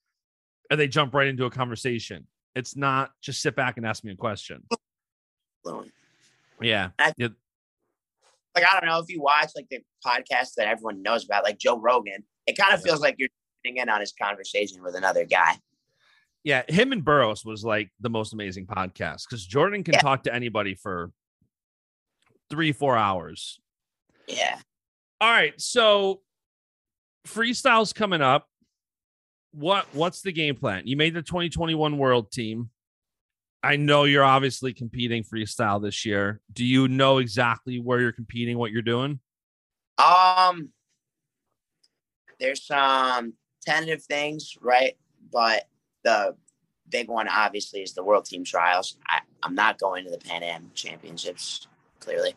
and they jump right into a conversation. It's not just sit back and ask me a question. Yeah.
I-
Yeah.
like I don't know if you watch like the podcast that everyone knows about, like Joe Rogan. It kind of
Yeah.
feels like you're sitting in on his conversation with another guy.
Yeah. Him and Burroughs was like the most amazing podcast because Jordan can
Yeah.
talk to anybody for three, four hours.
Yeah,
All right. So freestyle's coming up. What what's the game plan? You made the 2021 world team. I know you're obviously competing freestyle this year. Do you know exactly where you're competing, what you're doing?
um, there's some tentative things, right? But the big one, obviously, is the World Team Trials. I, I'm not going to the Pan Am Championships, clearly.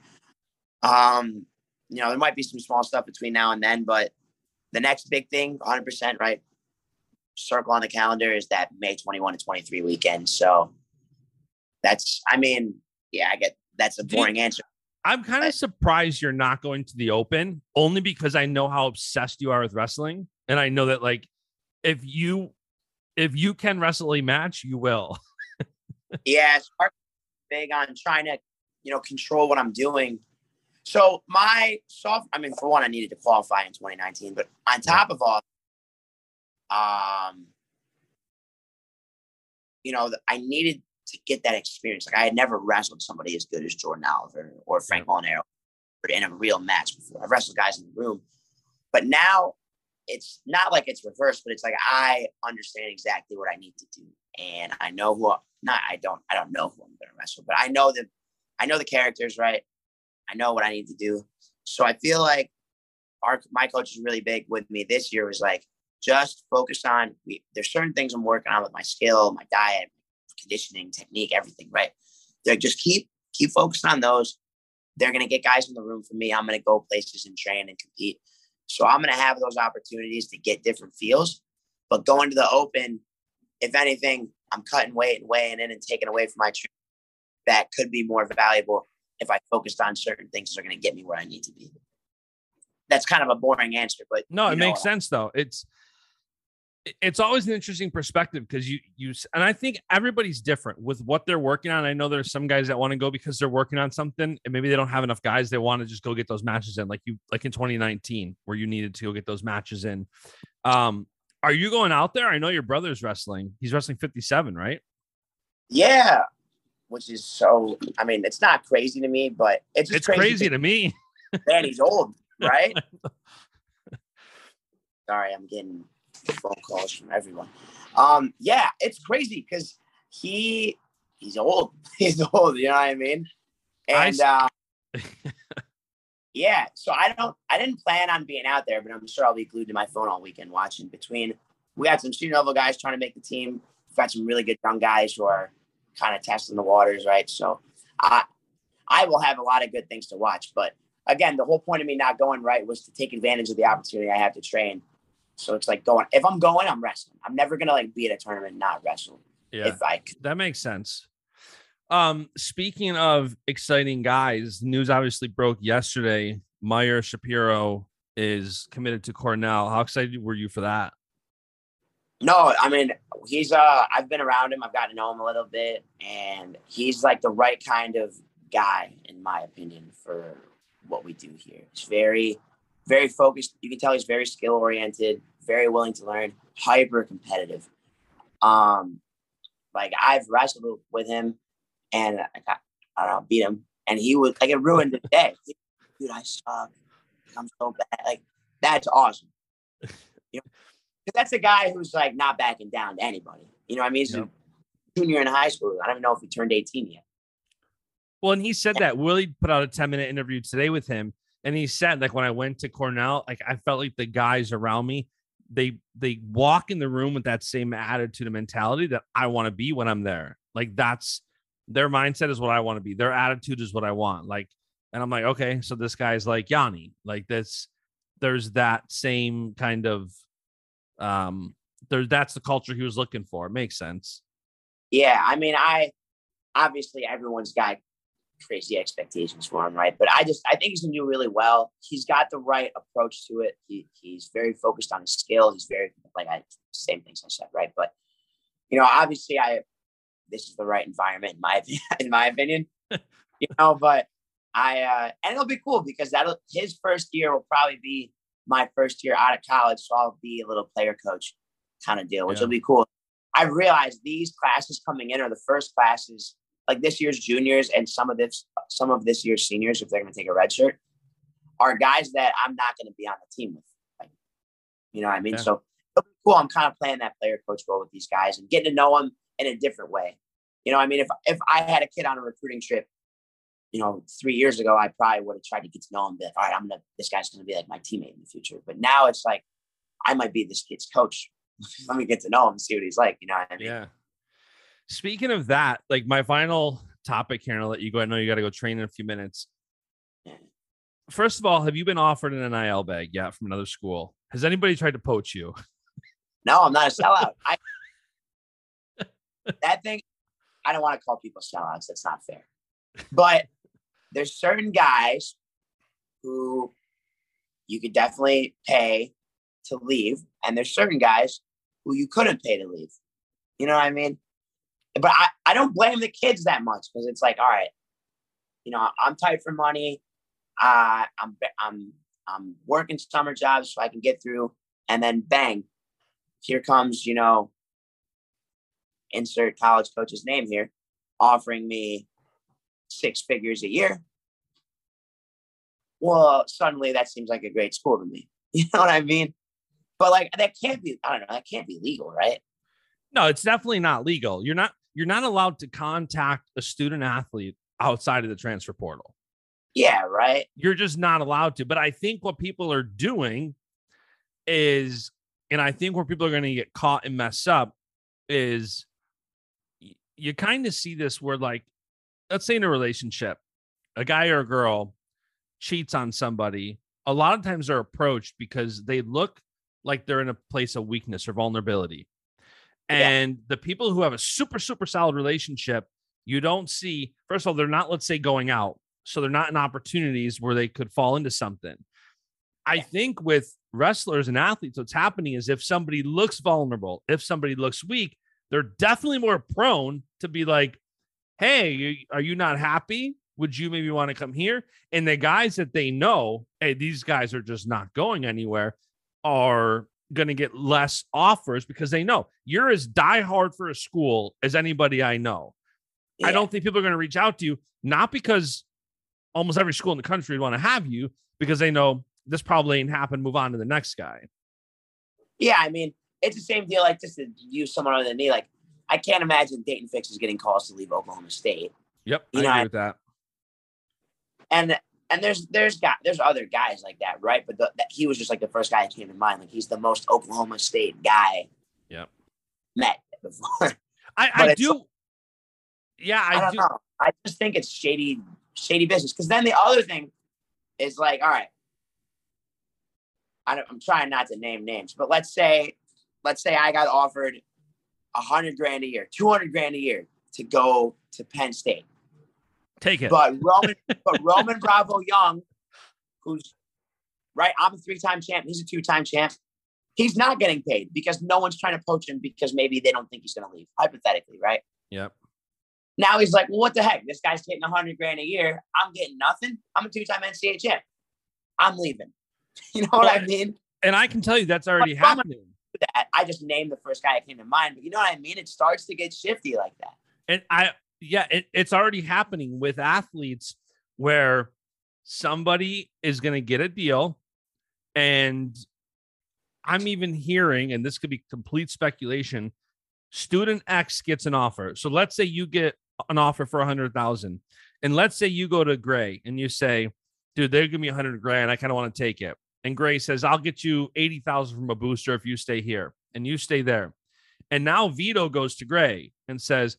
Um, you know, there might be some small stuff between now and then, but the next big thing, 100%, right? Circle on the calendar is that May 21 to 23 weekend. So that's, I mean, yeah, I get that's a boring answer.
I'm kind of surprised you're not going to the open only because I know how obsessed you are with wrestling. And I know that like if you if you can wrestle a match, you will. [laughs]
Yeah, Spark big on trying to, you know, control what I'm doing. So my soft, I mean, for one, I needed to qualify in 2019, but on top of all, um, you know, I needed to get that experience. Like I had never wrestled somebody as good as Jordan Oliver or Frank Molinaro in a real match before. I've wrestled guys in the room, but now it's not like it's reversed, but it's like I understand exactly what I need to do, and I know who. I'm, Not I don't. I don't know who I'm going to wrestle, but I know that I know the characters, right? I know what I need to do. So I feel like our my coach is really big with me this year. Was like just focus on. We, there's certain things I'm working on with my skill, my diet, conditioning, technique, everything. Right? They're just keep keep focused on those. They're gonna get guys in the room for me. I'm gonna go places and train and compete. So I'm gonna have those opportunities to get different feels. But going to the open, if anything, I'm cutting weight and weighing in and taking away from my training. That could be more valuable if I focused on certain things that are going to get me where I need to be. That's kind of a boring answer, but
no, it know, makes sense though. It's it's always an interesting perspective because you you and I think everybody's different with what they're working on. I know there's some guys that want to go because they're working on something and maybe they don't have enough guys. They want to just go get those matches in, like you like in 2019 where you needed to go get those matches in. Um, are you going out there? I know your brother's wrestling. He's wrestling 57, right?
Yeah, which is so. I mean, it's not crazy to me, but it's
it's crazy, crazy to me.
Man, he's old, [laughs] right? Sorry, I'm getting phone calls from everyone. Um, yeah, it's crazy because he he's old. [laughs] He's old. You know what I mean? And I... uh, [laughs] yeah, so I don't. I didn't plan on being out there, but I'm sure I'll be glued to my phone all weekend watching. Between we got some senior level guys trying to make the team. We've got some really good young guys who are kind of testing the waters, right? So I I will have a lot of good things to watch. But again, the whole point of me not going right was to take advantage of the opportunity I have to train. So it's like going if I'm going, I'm wrestling. I'm never gonna like be at a tournament and not wrestle.
Yeah, if I could. that makes sense. Um, speaking of exciting guys, news obviously broke yesterday. Meyer Shapiro is committed to Cornell. How excited were you for that?
No, I mean he's uh I've been around him, I've gotten to know him a little bit, and he's like the right kind of guy, in my opinion, for what we do here. He's very, very focused. You can tell he's very skill oriented, very willing to learn, hyper competitive. Um, like I've wrestled with him, and I, got, I don't know, beat him, and he was like it ruined the day. [laughs] Dude, I suck. I'm so bad. Like that's awesome. You [laughs] know, that's a guy who's like not backing down to anybody. You know, I mean, he's yep. a junior in high school. I don't even know if he turned 18 yet.
Well, and he said that Willie put out a 10 minute interview today with him. And he said, like, when I went to Cornell, like, I felt like the guys around me, they they walk in the room with that same attitude and mentality that I want to be when I'm there. Like, that's their mindset is what I want to be. Their attitude is what I want. Like, and I'm like, okay, so this guy's like Yanni, Like, this, there's that same kind of um there that's the culture he was looking for. It makes sense.
Yeah, I mean, I obviously everyone's got crazy expectations for him, right? But I just I think he's gonna do really well. He's got the right approach to it. He he's very focused on his skill. He's very like I same things I said, right? But you know, obviously I this is the right environment in my [laughs] in my opinion. [laughs] you know, but I uh and it'll be cool because that'll his first year will probably be my first year out of college, so I'll be a little player coach kind of deal, which yeah. will be cool. I realized these classes coming in are the first classes, like this year's juniors and some of this, some of this year's seniors, if they're going to take a red shirt, are guys that I'm not going to be on the team with. Like, you know what I mean? Yeah. So cool. I'm kind of playing that player coach role with these guys and getting to know them in a different way. You know, I mean, if if I had a kid on a recruiting trip you know, three years ago, I probably would have tried to get to know him. That all right, I'm gonna this guy's gonna be like my teammate in the future. But now it's like I might be this kid's coach. [laughs] Let me get to know him see what he's like. You know what I mean?
Yeah. Speaking of that, like my final topic here, and I'll let you go. I know you got to go train in a few minutes. First of all, have you been offered an NIL bag yet from another school? Has anybody tried to poach you?
No, I'm not a sellout. [laughs] I that thing. I don't want to call people sellouts. That's not fair. But there's certain guys who you could definitely pay to leave, and there's certain guys who you couldn't pay to leave. You know what I mean? But I, I don't blame the kids that much because it's like, all right, you know, I'm tight for money. Uh, I'm I'm I'm working summer jobs so I can get through, and then bang, here comes you know insert college coach's name here, offering me six figures a year. Well, suddenly that seems like a great school to me. [laughs] You know what I mean? But like that can't be, I don't know, that can't be legal, right?
No, it's definitely not legal. You're not you're not allowed to contact a student athlete outside of the transfer portal.
Yeah, right.
You're just not allowed to. But I think what people are doing is, and I think where people are going to get caught and mess up is you kind of see this where, like, let's say in a relationship, a guy or a girl cheats on somebody. A lot of times they're approached because they look like they're in a place of weakness or vulnerability. And yeah. the people who have a super, super solid relationship, you don't see, first of all, they're not, let's say, going out. So they're not in opportunities where they could fall into something. I think with wrestlers and athletes, what's happening is if somebody looks vulnerable, if somebody looks weak, they're definitely more prone to be like, hey, are you not happy? Would you maybe want to come here? And the guys that they know, hey, these guys are just not going anywhere, are going to get less offers because they know you're as diehard for a school as anybody I know. Yeah. I don't think people are going to reach out to you, not because almost every school in the country would want to have you, because they know this probably ain't happen. Move on to the next guy.
Yeah, I mean, it's the same deal. Like just to use someone on the knee, like I can't imagine Daton Fix is getting calls to leave Oklahoma State.
Yep, you I know, agree with that.
And and there's there's got there's other guys like that, right? But the, that, he was just like the first guy that came to mind. Like he's the most Oklahoma State guy.
Yep.
Met before. [laughs]
I, I do. Yeah, I,
I don't
do.
know. I just think it's shady, shady business. Because then the other thing is like, all right, I am trying not to name names, but let's say, let's say I got offered a hundred grand a year, two hundred grand a year to go to Penn State.
Take it.
But Roman, [laughs] but Roman Bravo Young, who's right, I'm a three-time champ. He's a two-time champ. He's not getting paid because no one's trying to poach him because maybe they don't think he's going to leave. Hypothetically, right?
Yep.
Now he's like, well, what the heck? This guy's getting a hundred grand a year. I'm getting nothing. I'm a two-time NCAA champ. I'm leaving. [laughs] You know what I mean?
And I can tell you that's already happening.
That I just named the first guy that came to mind, but you know what I mean? It starts to get shifty like that.
And I yeah, it, it's already happening with athletes where somebody is going to get a deal and I'm even hearing, and this could be complete speculation. Student X gets an offer. So let's say you get an offer for a hundred thousand, and let's say you go to Grey and you say, "Dude, they're giving me a hundred grand. I kind of want to take it." And Grey says, "I'll get you eighty thousand from a booster if you stay here," and you stay there. And now Vito goes to Grey and says,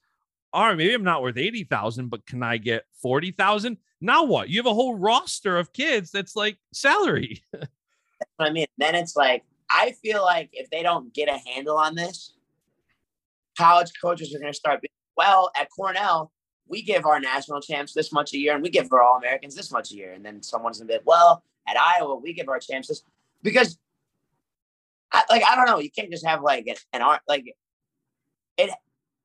all right, maybe I'm not worth 80,000, but can I get 40,000? Now what? You have a whole roster of kids that's like salary. [laughs]
I mean, then it's like, I feel like if they don't get a handle on this, college coaches are going to start being, well, at Cornell, we give our national champs this much a year and we give our All Americans this much a year. And then someone's going to be, like, well, at Iowa, we give our chances because, I, like, I don't know, you can't just have like an, an art, like, it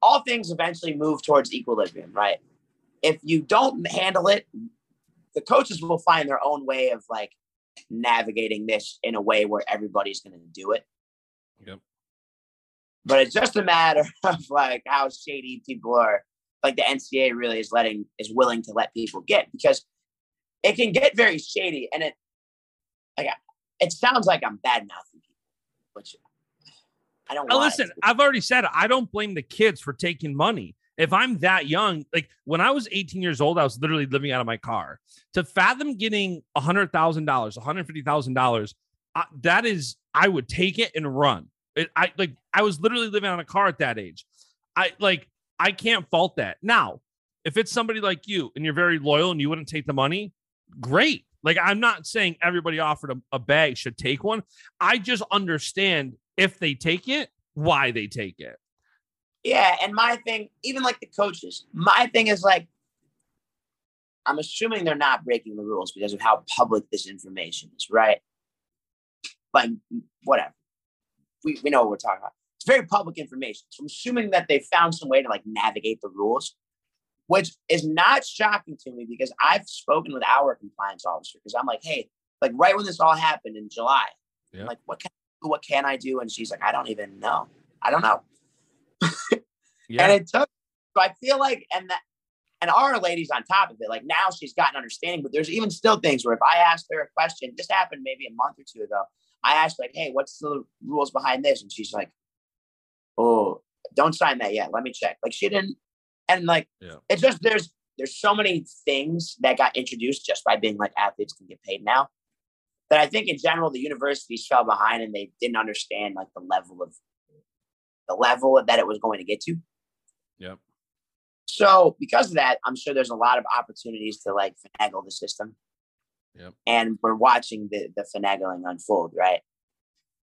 all things eventually move towards equilibrium, right? If you don't handle it, the coaches will find their own way of like navigating this in a way where everybody's going to do it.
Yep.
But it's just a matter [laughs] of like how shady people are. Like the NCAA really is letting is willing to let people get because it can get very shady and it like it sounds like I'm bad mouthing people, which I don't.
listen, I've already said it. I don't blame the kids for taking money. If I'm that young, like when I was 18 years old, I was literally living out of my car. To fathom getting hundred thousand dollars, one hundred fifty thousand dollars, that is, I would take it and run. It, I like, I was literally living on a car at that age. I like, I can't fault that. Now, if it's somebody like you and you're very loyal and you wouldn't take the money, great. Like, I'm not saying everybody offered a, a bag should take one. I just understand if they take it, why they take it.
Yeah, and my thing, even like the coaches, my thing is like, I'm assuming they're not breaking the rules because of how public this information is, right? But whatever. We, we know what we're talking about. It's very public information. So I'm assuming that they found some way to like navigate the rules, which is not shocking to me because I've spoken with our compliance officer because I'm like, hey, like right when this all happened in July, yeah. like, what can what can I do? And she's like, I don't even know. I don't know. [laughs]
Yeah.
And it took, so I feel like, and that, and our lady's on top of it. Like now she's gotten understanding, but there's even still things where if I asked her a question, this happened maybe a month or two ago. I asked like, "Hey, what's the rules behind this?" And she's like, "Oh, don't sign that yet. Let me check." Like she didn't, and like
Yeah.
it's just there's there's so many things that got introduced just by being like athletes can get paid now that I think in general the universities fell behind and they didn't understand like the level of the level that it was going to get to.
Yep.
So because of that, I'm sure there's a lot of opportunities to like finagle the system.
Yep.
And we're watching the the finagling unfold, right?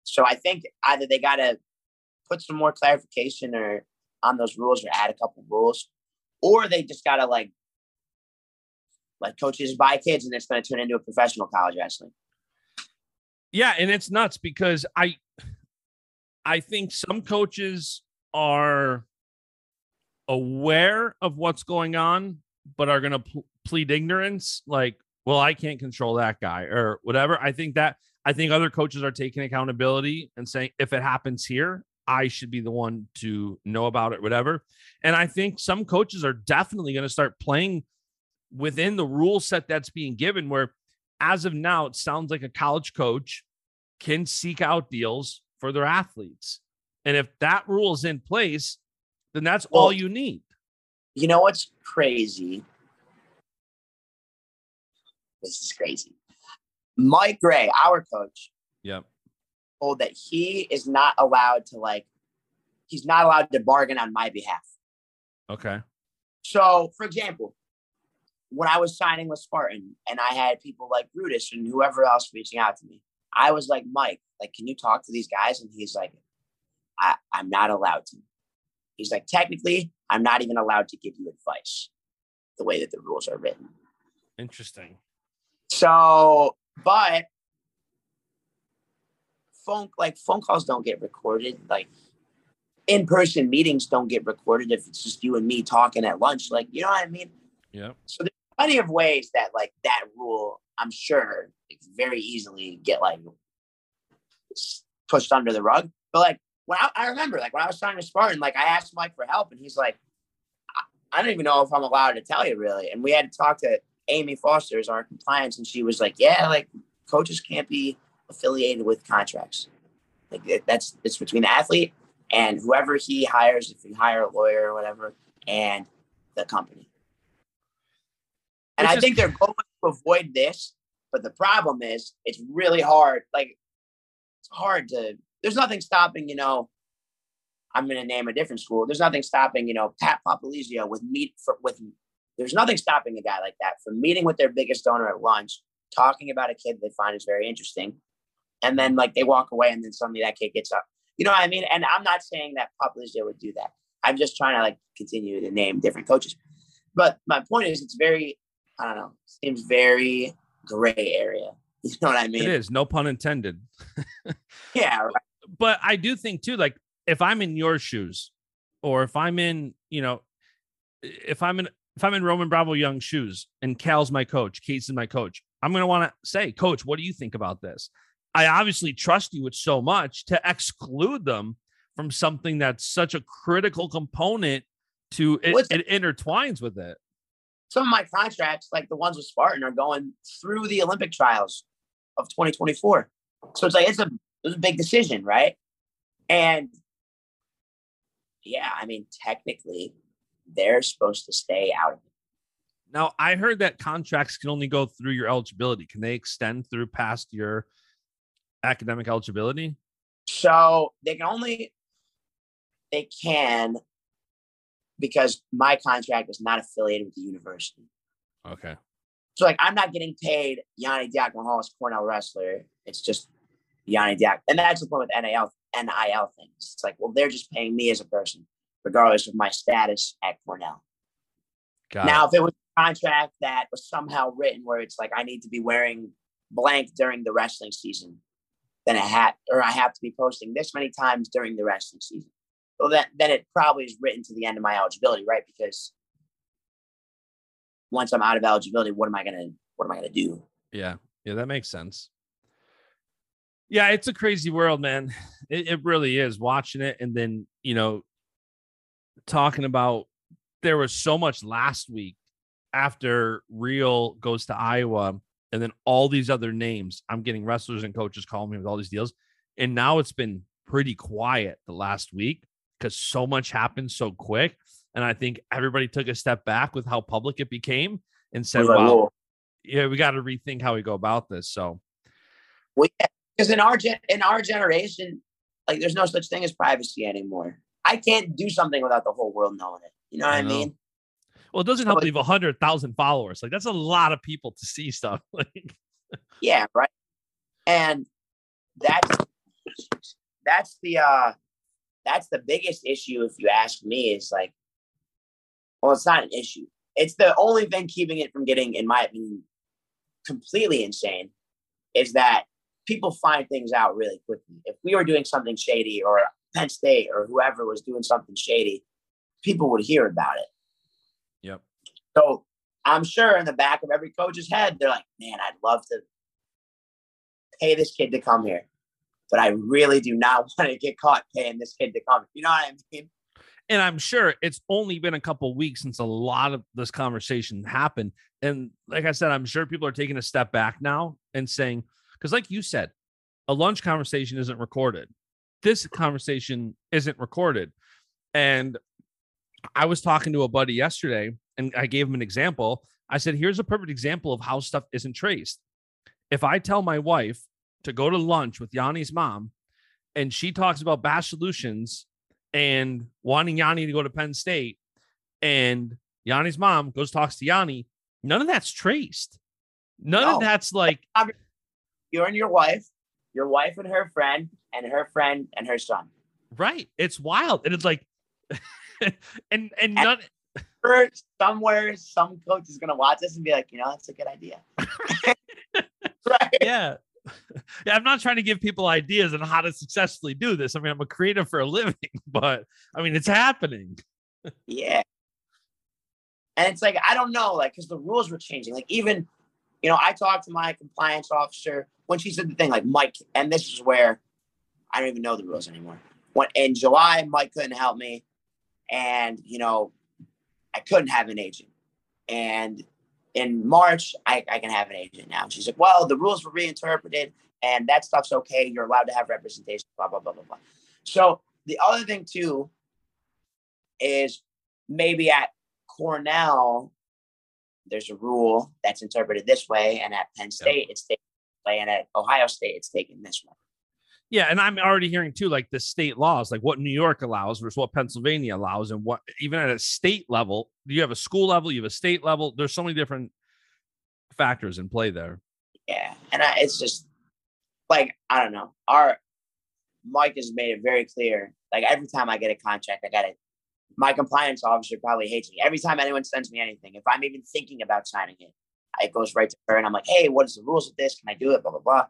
So I think either they got to put some more clarification or on those rules or add a couple rules, or they just got to like like coaches buy kids and it's to turn into a professional college wrestling.
Yeah, and it's nuts because I I think some coaches are aware of what's going on but are going to pl- plead ignorance like well I can't control that guy or whatever. I think that I think other coaches are taking accountability and saying if it happens here, I should be the one to know about it whatever. And I think some coaches are definitely going to start playing within the rule set that's being given where as of now, it sounds like a college coach can seek out deals for their athletes. And if that rule is in place, then that's all you need.
You know what's crazy? This is crazy. Mike Grey, our coach,
Yep.
Told that he is not allowed to like he's not allowed to bargain on my behalf.
Okay.
So, for example, when I was signing with Spartan and I had people like Brutus and whoever else reaching out to me, I was like, Mike, like, can you talk to these guys? And he's like, I, I'm not allowed to. He's like, technically, I'm not even allowed to give you advice the way that the rules are written.
Interesting.
So, but phone like phone calls don't get recorded. Like in-person meetings don't get recorded if it's just you and me talking at lunch. Like, you know what I mean?
yeah
So there's plenty of ways that like that rule, I'm sure, can very easily get like pushed under the rug. But like when I, I remember, like when I was signing with Spartan, like I asked Mike for help, and he's like, I, I don't even know if I'm allowed to tell you really. And we had to talk to Amy Foster, as our compliance, and she was like, Yeah, like coaches can't be affiliated with contracts. Like that's it's between the athlete and whoever he hires, if you hire a lawyer or whatever, and the company. And I think they're going to avoid this, but the problem is it's really hard. Like it's hard to. There's nothing stopping. You know, I'm going to name a different school. There's nothing stopping. You know, Pat Popolizio with meet for with. There's nothing stopping a guy like that from meeting with their biggest donor at lunch, talking about a kid they find is very interesting, and then like they walk away, and then suddenly that kid gets up. You know what I mean? And I'm not saying that Popolizio would do that. I'm just trying to like continue to name different coaches. But my point is, it's very, I don't know, seems very gray area. [laughs] You know what I mean?
It is, no pun intended. [laughs]
Yeah. Right.
But I do think too, like if I'm in your shoes, or if I'm in, you know, if I'm in if I'm in Roman Bravo Young shoes and Cael's my coach, Kate's my coach, I'm gonna want to say, Coach, what do you think about this? I obviously trust you with so much to exclude them from something that's such a critical component to it,
What's-
it intertwines with it.
Some of my contracts, like the ones with Spartan, are going through the Olympic trials of 2024. So it's like it's a it's a big decision, right? And yeah, I mean, technically, they're supposed to stay out of it.
Now, I heard that contracts can only go through your eligibility. Can they extend through past your academic eligibility?
So they can only they can because my contract is not affiliated with the university.
Okay.
So like I'm not getting paid Yanni Diakomihalis Cornell wrestler. It's just Yanni Diak. And that's the point with NIL NIL things. It's like, well, they're just paying me as a person, regardless of my status at Cornell.
Got
now,
it.
if it was a contract that was somehow written where it's like I need to be wearing blank during the wrestling season, then I had or I have to be posting this many times during the rest of the season. Well, then then it probably is written to the end of my eligibility, right? Because once I'm out of eligibility, what am I gonna what am I gonna do?
Yeah. Yeah, that makes sense. Yeah, it's a crazy world, man. It, it really is watching it. And then, you know, talking about there was so much last week after Real goes to Iowa, and then all these other names. I'm getting wrestlers and coaches calling me with all these deals, and now it's been pretty quiet the last week because so much happened so quick. And I think everybody took a step back with how public it became and said,
Like,
"Wow,
whoa.
yeah, we got to rethink how we go about this." So
Well, yeah, because in our gen- in our generation, like
Well, it doesn't help to have a hundred thousand followers. Like that's a lot of people to see stuff. [laughs] Like,
Yeah, right. And that's that's the uh that's the biggest issue if you ask me is like well it's not an issue. It's the only thing keeping it from getting in my opinion completely insane is that people find things out really quickly. If we were doing something shady or Penn State or whoever was doing something shady, people would hear about it. So I'm sure in the back of every coach's head, they're like, man, I'd love to pay this kid to come here. But I really do not [laughs] want to get caught paying this kid to come. You know what I mean?
And I'm sure it's only been a couple weeks since a lot of this conversation happened. And like I said, I'm sure people are taking a step back now and saying, because like you said, a lunch conversation isn't recorded. This conversation isn't recorded. And I was talking to a buddy yesterday and I gave him an example. I said, here's a perfect example of how stuff isn't traced. If I tell my wife to go to lunch with Yanni's mom and she talks about Bash Solutions and wanting Yanni to go to Penn State, and Yanni's mom goes talks to Yanni, none of that's traced. None
No.
of that's like,
You and your wife, your wife and her friend, and her friend and her son.
right. It's wild. And it's like, [laughs] and and none
Or somewhere, some coach is gonna watch this and be like, you know, that's a good idea. [laughs] right?
yeah. [laughs] Yeah, I'm not trying to give people ideas on how to successfully do this. I mean, I'm a creative for a living, [laughs] but I mean, it's happening.
Yeah. And it's like, I don't know, like, because the rules were changing. Like, even, you know, I talked to my compliance officer when she said the thing, like, Mike, and this is where I don't even know the rules anymore. When in July, Mike couldn't help me. And, you know, I couldn't have an agent. And in March, I, I can have an agent now. She's like, well, the rules were reinterpreted and that stuff's okay. You're allowed to have representation, blah, blah, blah, blah, blah. So the other thing, too, is maybe at Cornell, there's a rule that's interpreted this way, and at Penn State, it's taken this way, and at Ohio State, it's taken this way.
Yeah, and I'm already hearing too, like the state laws, like what New York allows versus what Pennsylvania allows, and what even at a state level, you have a school level, you have a state level. There's so many different factors in play there.
Yeah, and I, it's just like I don't know. Our Mike has made it very clear. Like every time I get a contract, I got it. My compliance officer probably hates me. Every time anyone sends me anything, if I'm even thinking about signing it, it goes right to her, and I'm like, "Hey, what is the rules of this? Can I do it?" Blah blah blah.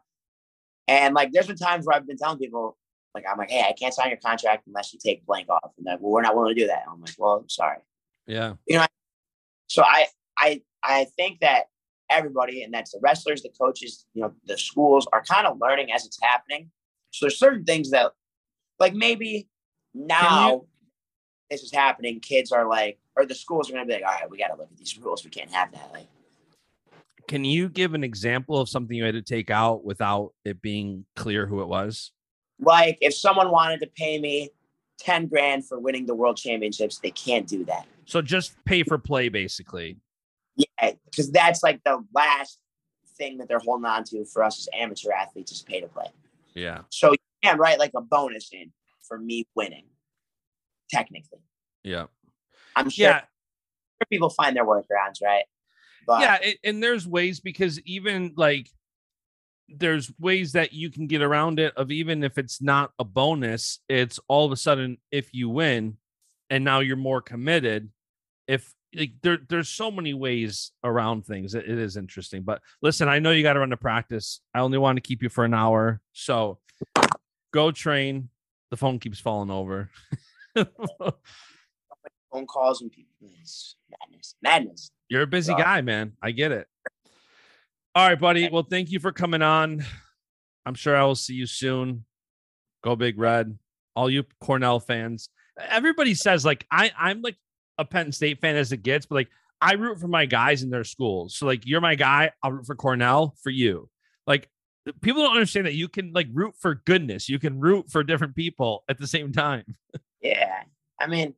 And like, there's been times where I've been telling people, like, I'm like, "Hey, I can't sign your contract unless you take blank off." And like, "Well, we're not willing to do that." I'm like, "Well, I'm sorry."
Yeah, You know, I,
So I I I think that everybody, and that's the wrestlers, the coaches, you know, the schools are kind of learning as it's happening. So there's certain things that like maybe now this is happening, kids are like, or the schools are gonna be like, all right, we gotta look at these rules. We can't have that. Like,
can you give an example of something you had to take out without it being clear who it was?
like if someone wanted to pay me 10 grand for winning the world championships, they can't do that.
So just pay for play, basically.
Yeah, because that's like the last thing that they're holding on to for us as amateur athletes is pay to play.
Yeah,
So you can write like a bonus in for me winning, technically.
yeah,
I'm sure
yeah.
people find their workarounds, right? But
yeah it, and there's ways because even like there's ways that you can get around it of even if it's not a bonus it's all of a sudden if you win and now you're more committed if like there there's so many ways around things it, it is interesting but listen i know you got to run to practice i only want to keep you for an hour so go train the phone keeps falling over [laughs]
phone calls and people, it's madness, madness.
You're a busy guy, man. I get it. All right, buddy. Well, thank you for coming on. I'm sure I will see you soon. Go Big Red. All you Cornell fans. everybody says like I I'm like a Penn State fan as it gets, but like I root for my guys in their schools. So like you're my guy, I'll root for Cornell for you. Like people don't understand that you can like root for goodness. You can root for different people at the same time. [laughs]
Yeah. I mean,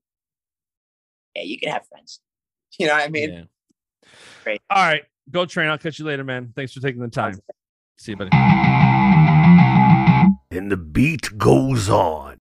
yeah, you can have friends. You know what I mean?
Yeah.
Great.
All right. Go train. I'll catch you later, man. Thanks for taking the time. See you, buddy.
And the beat goes on.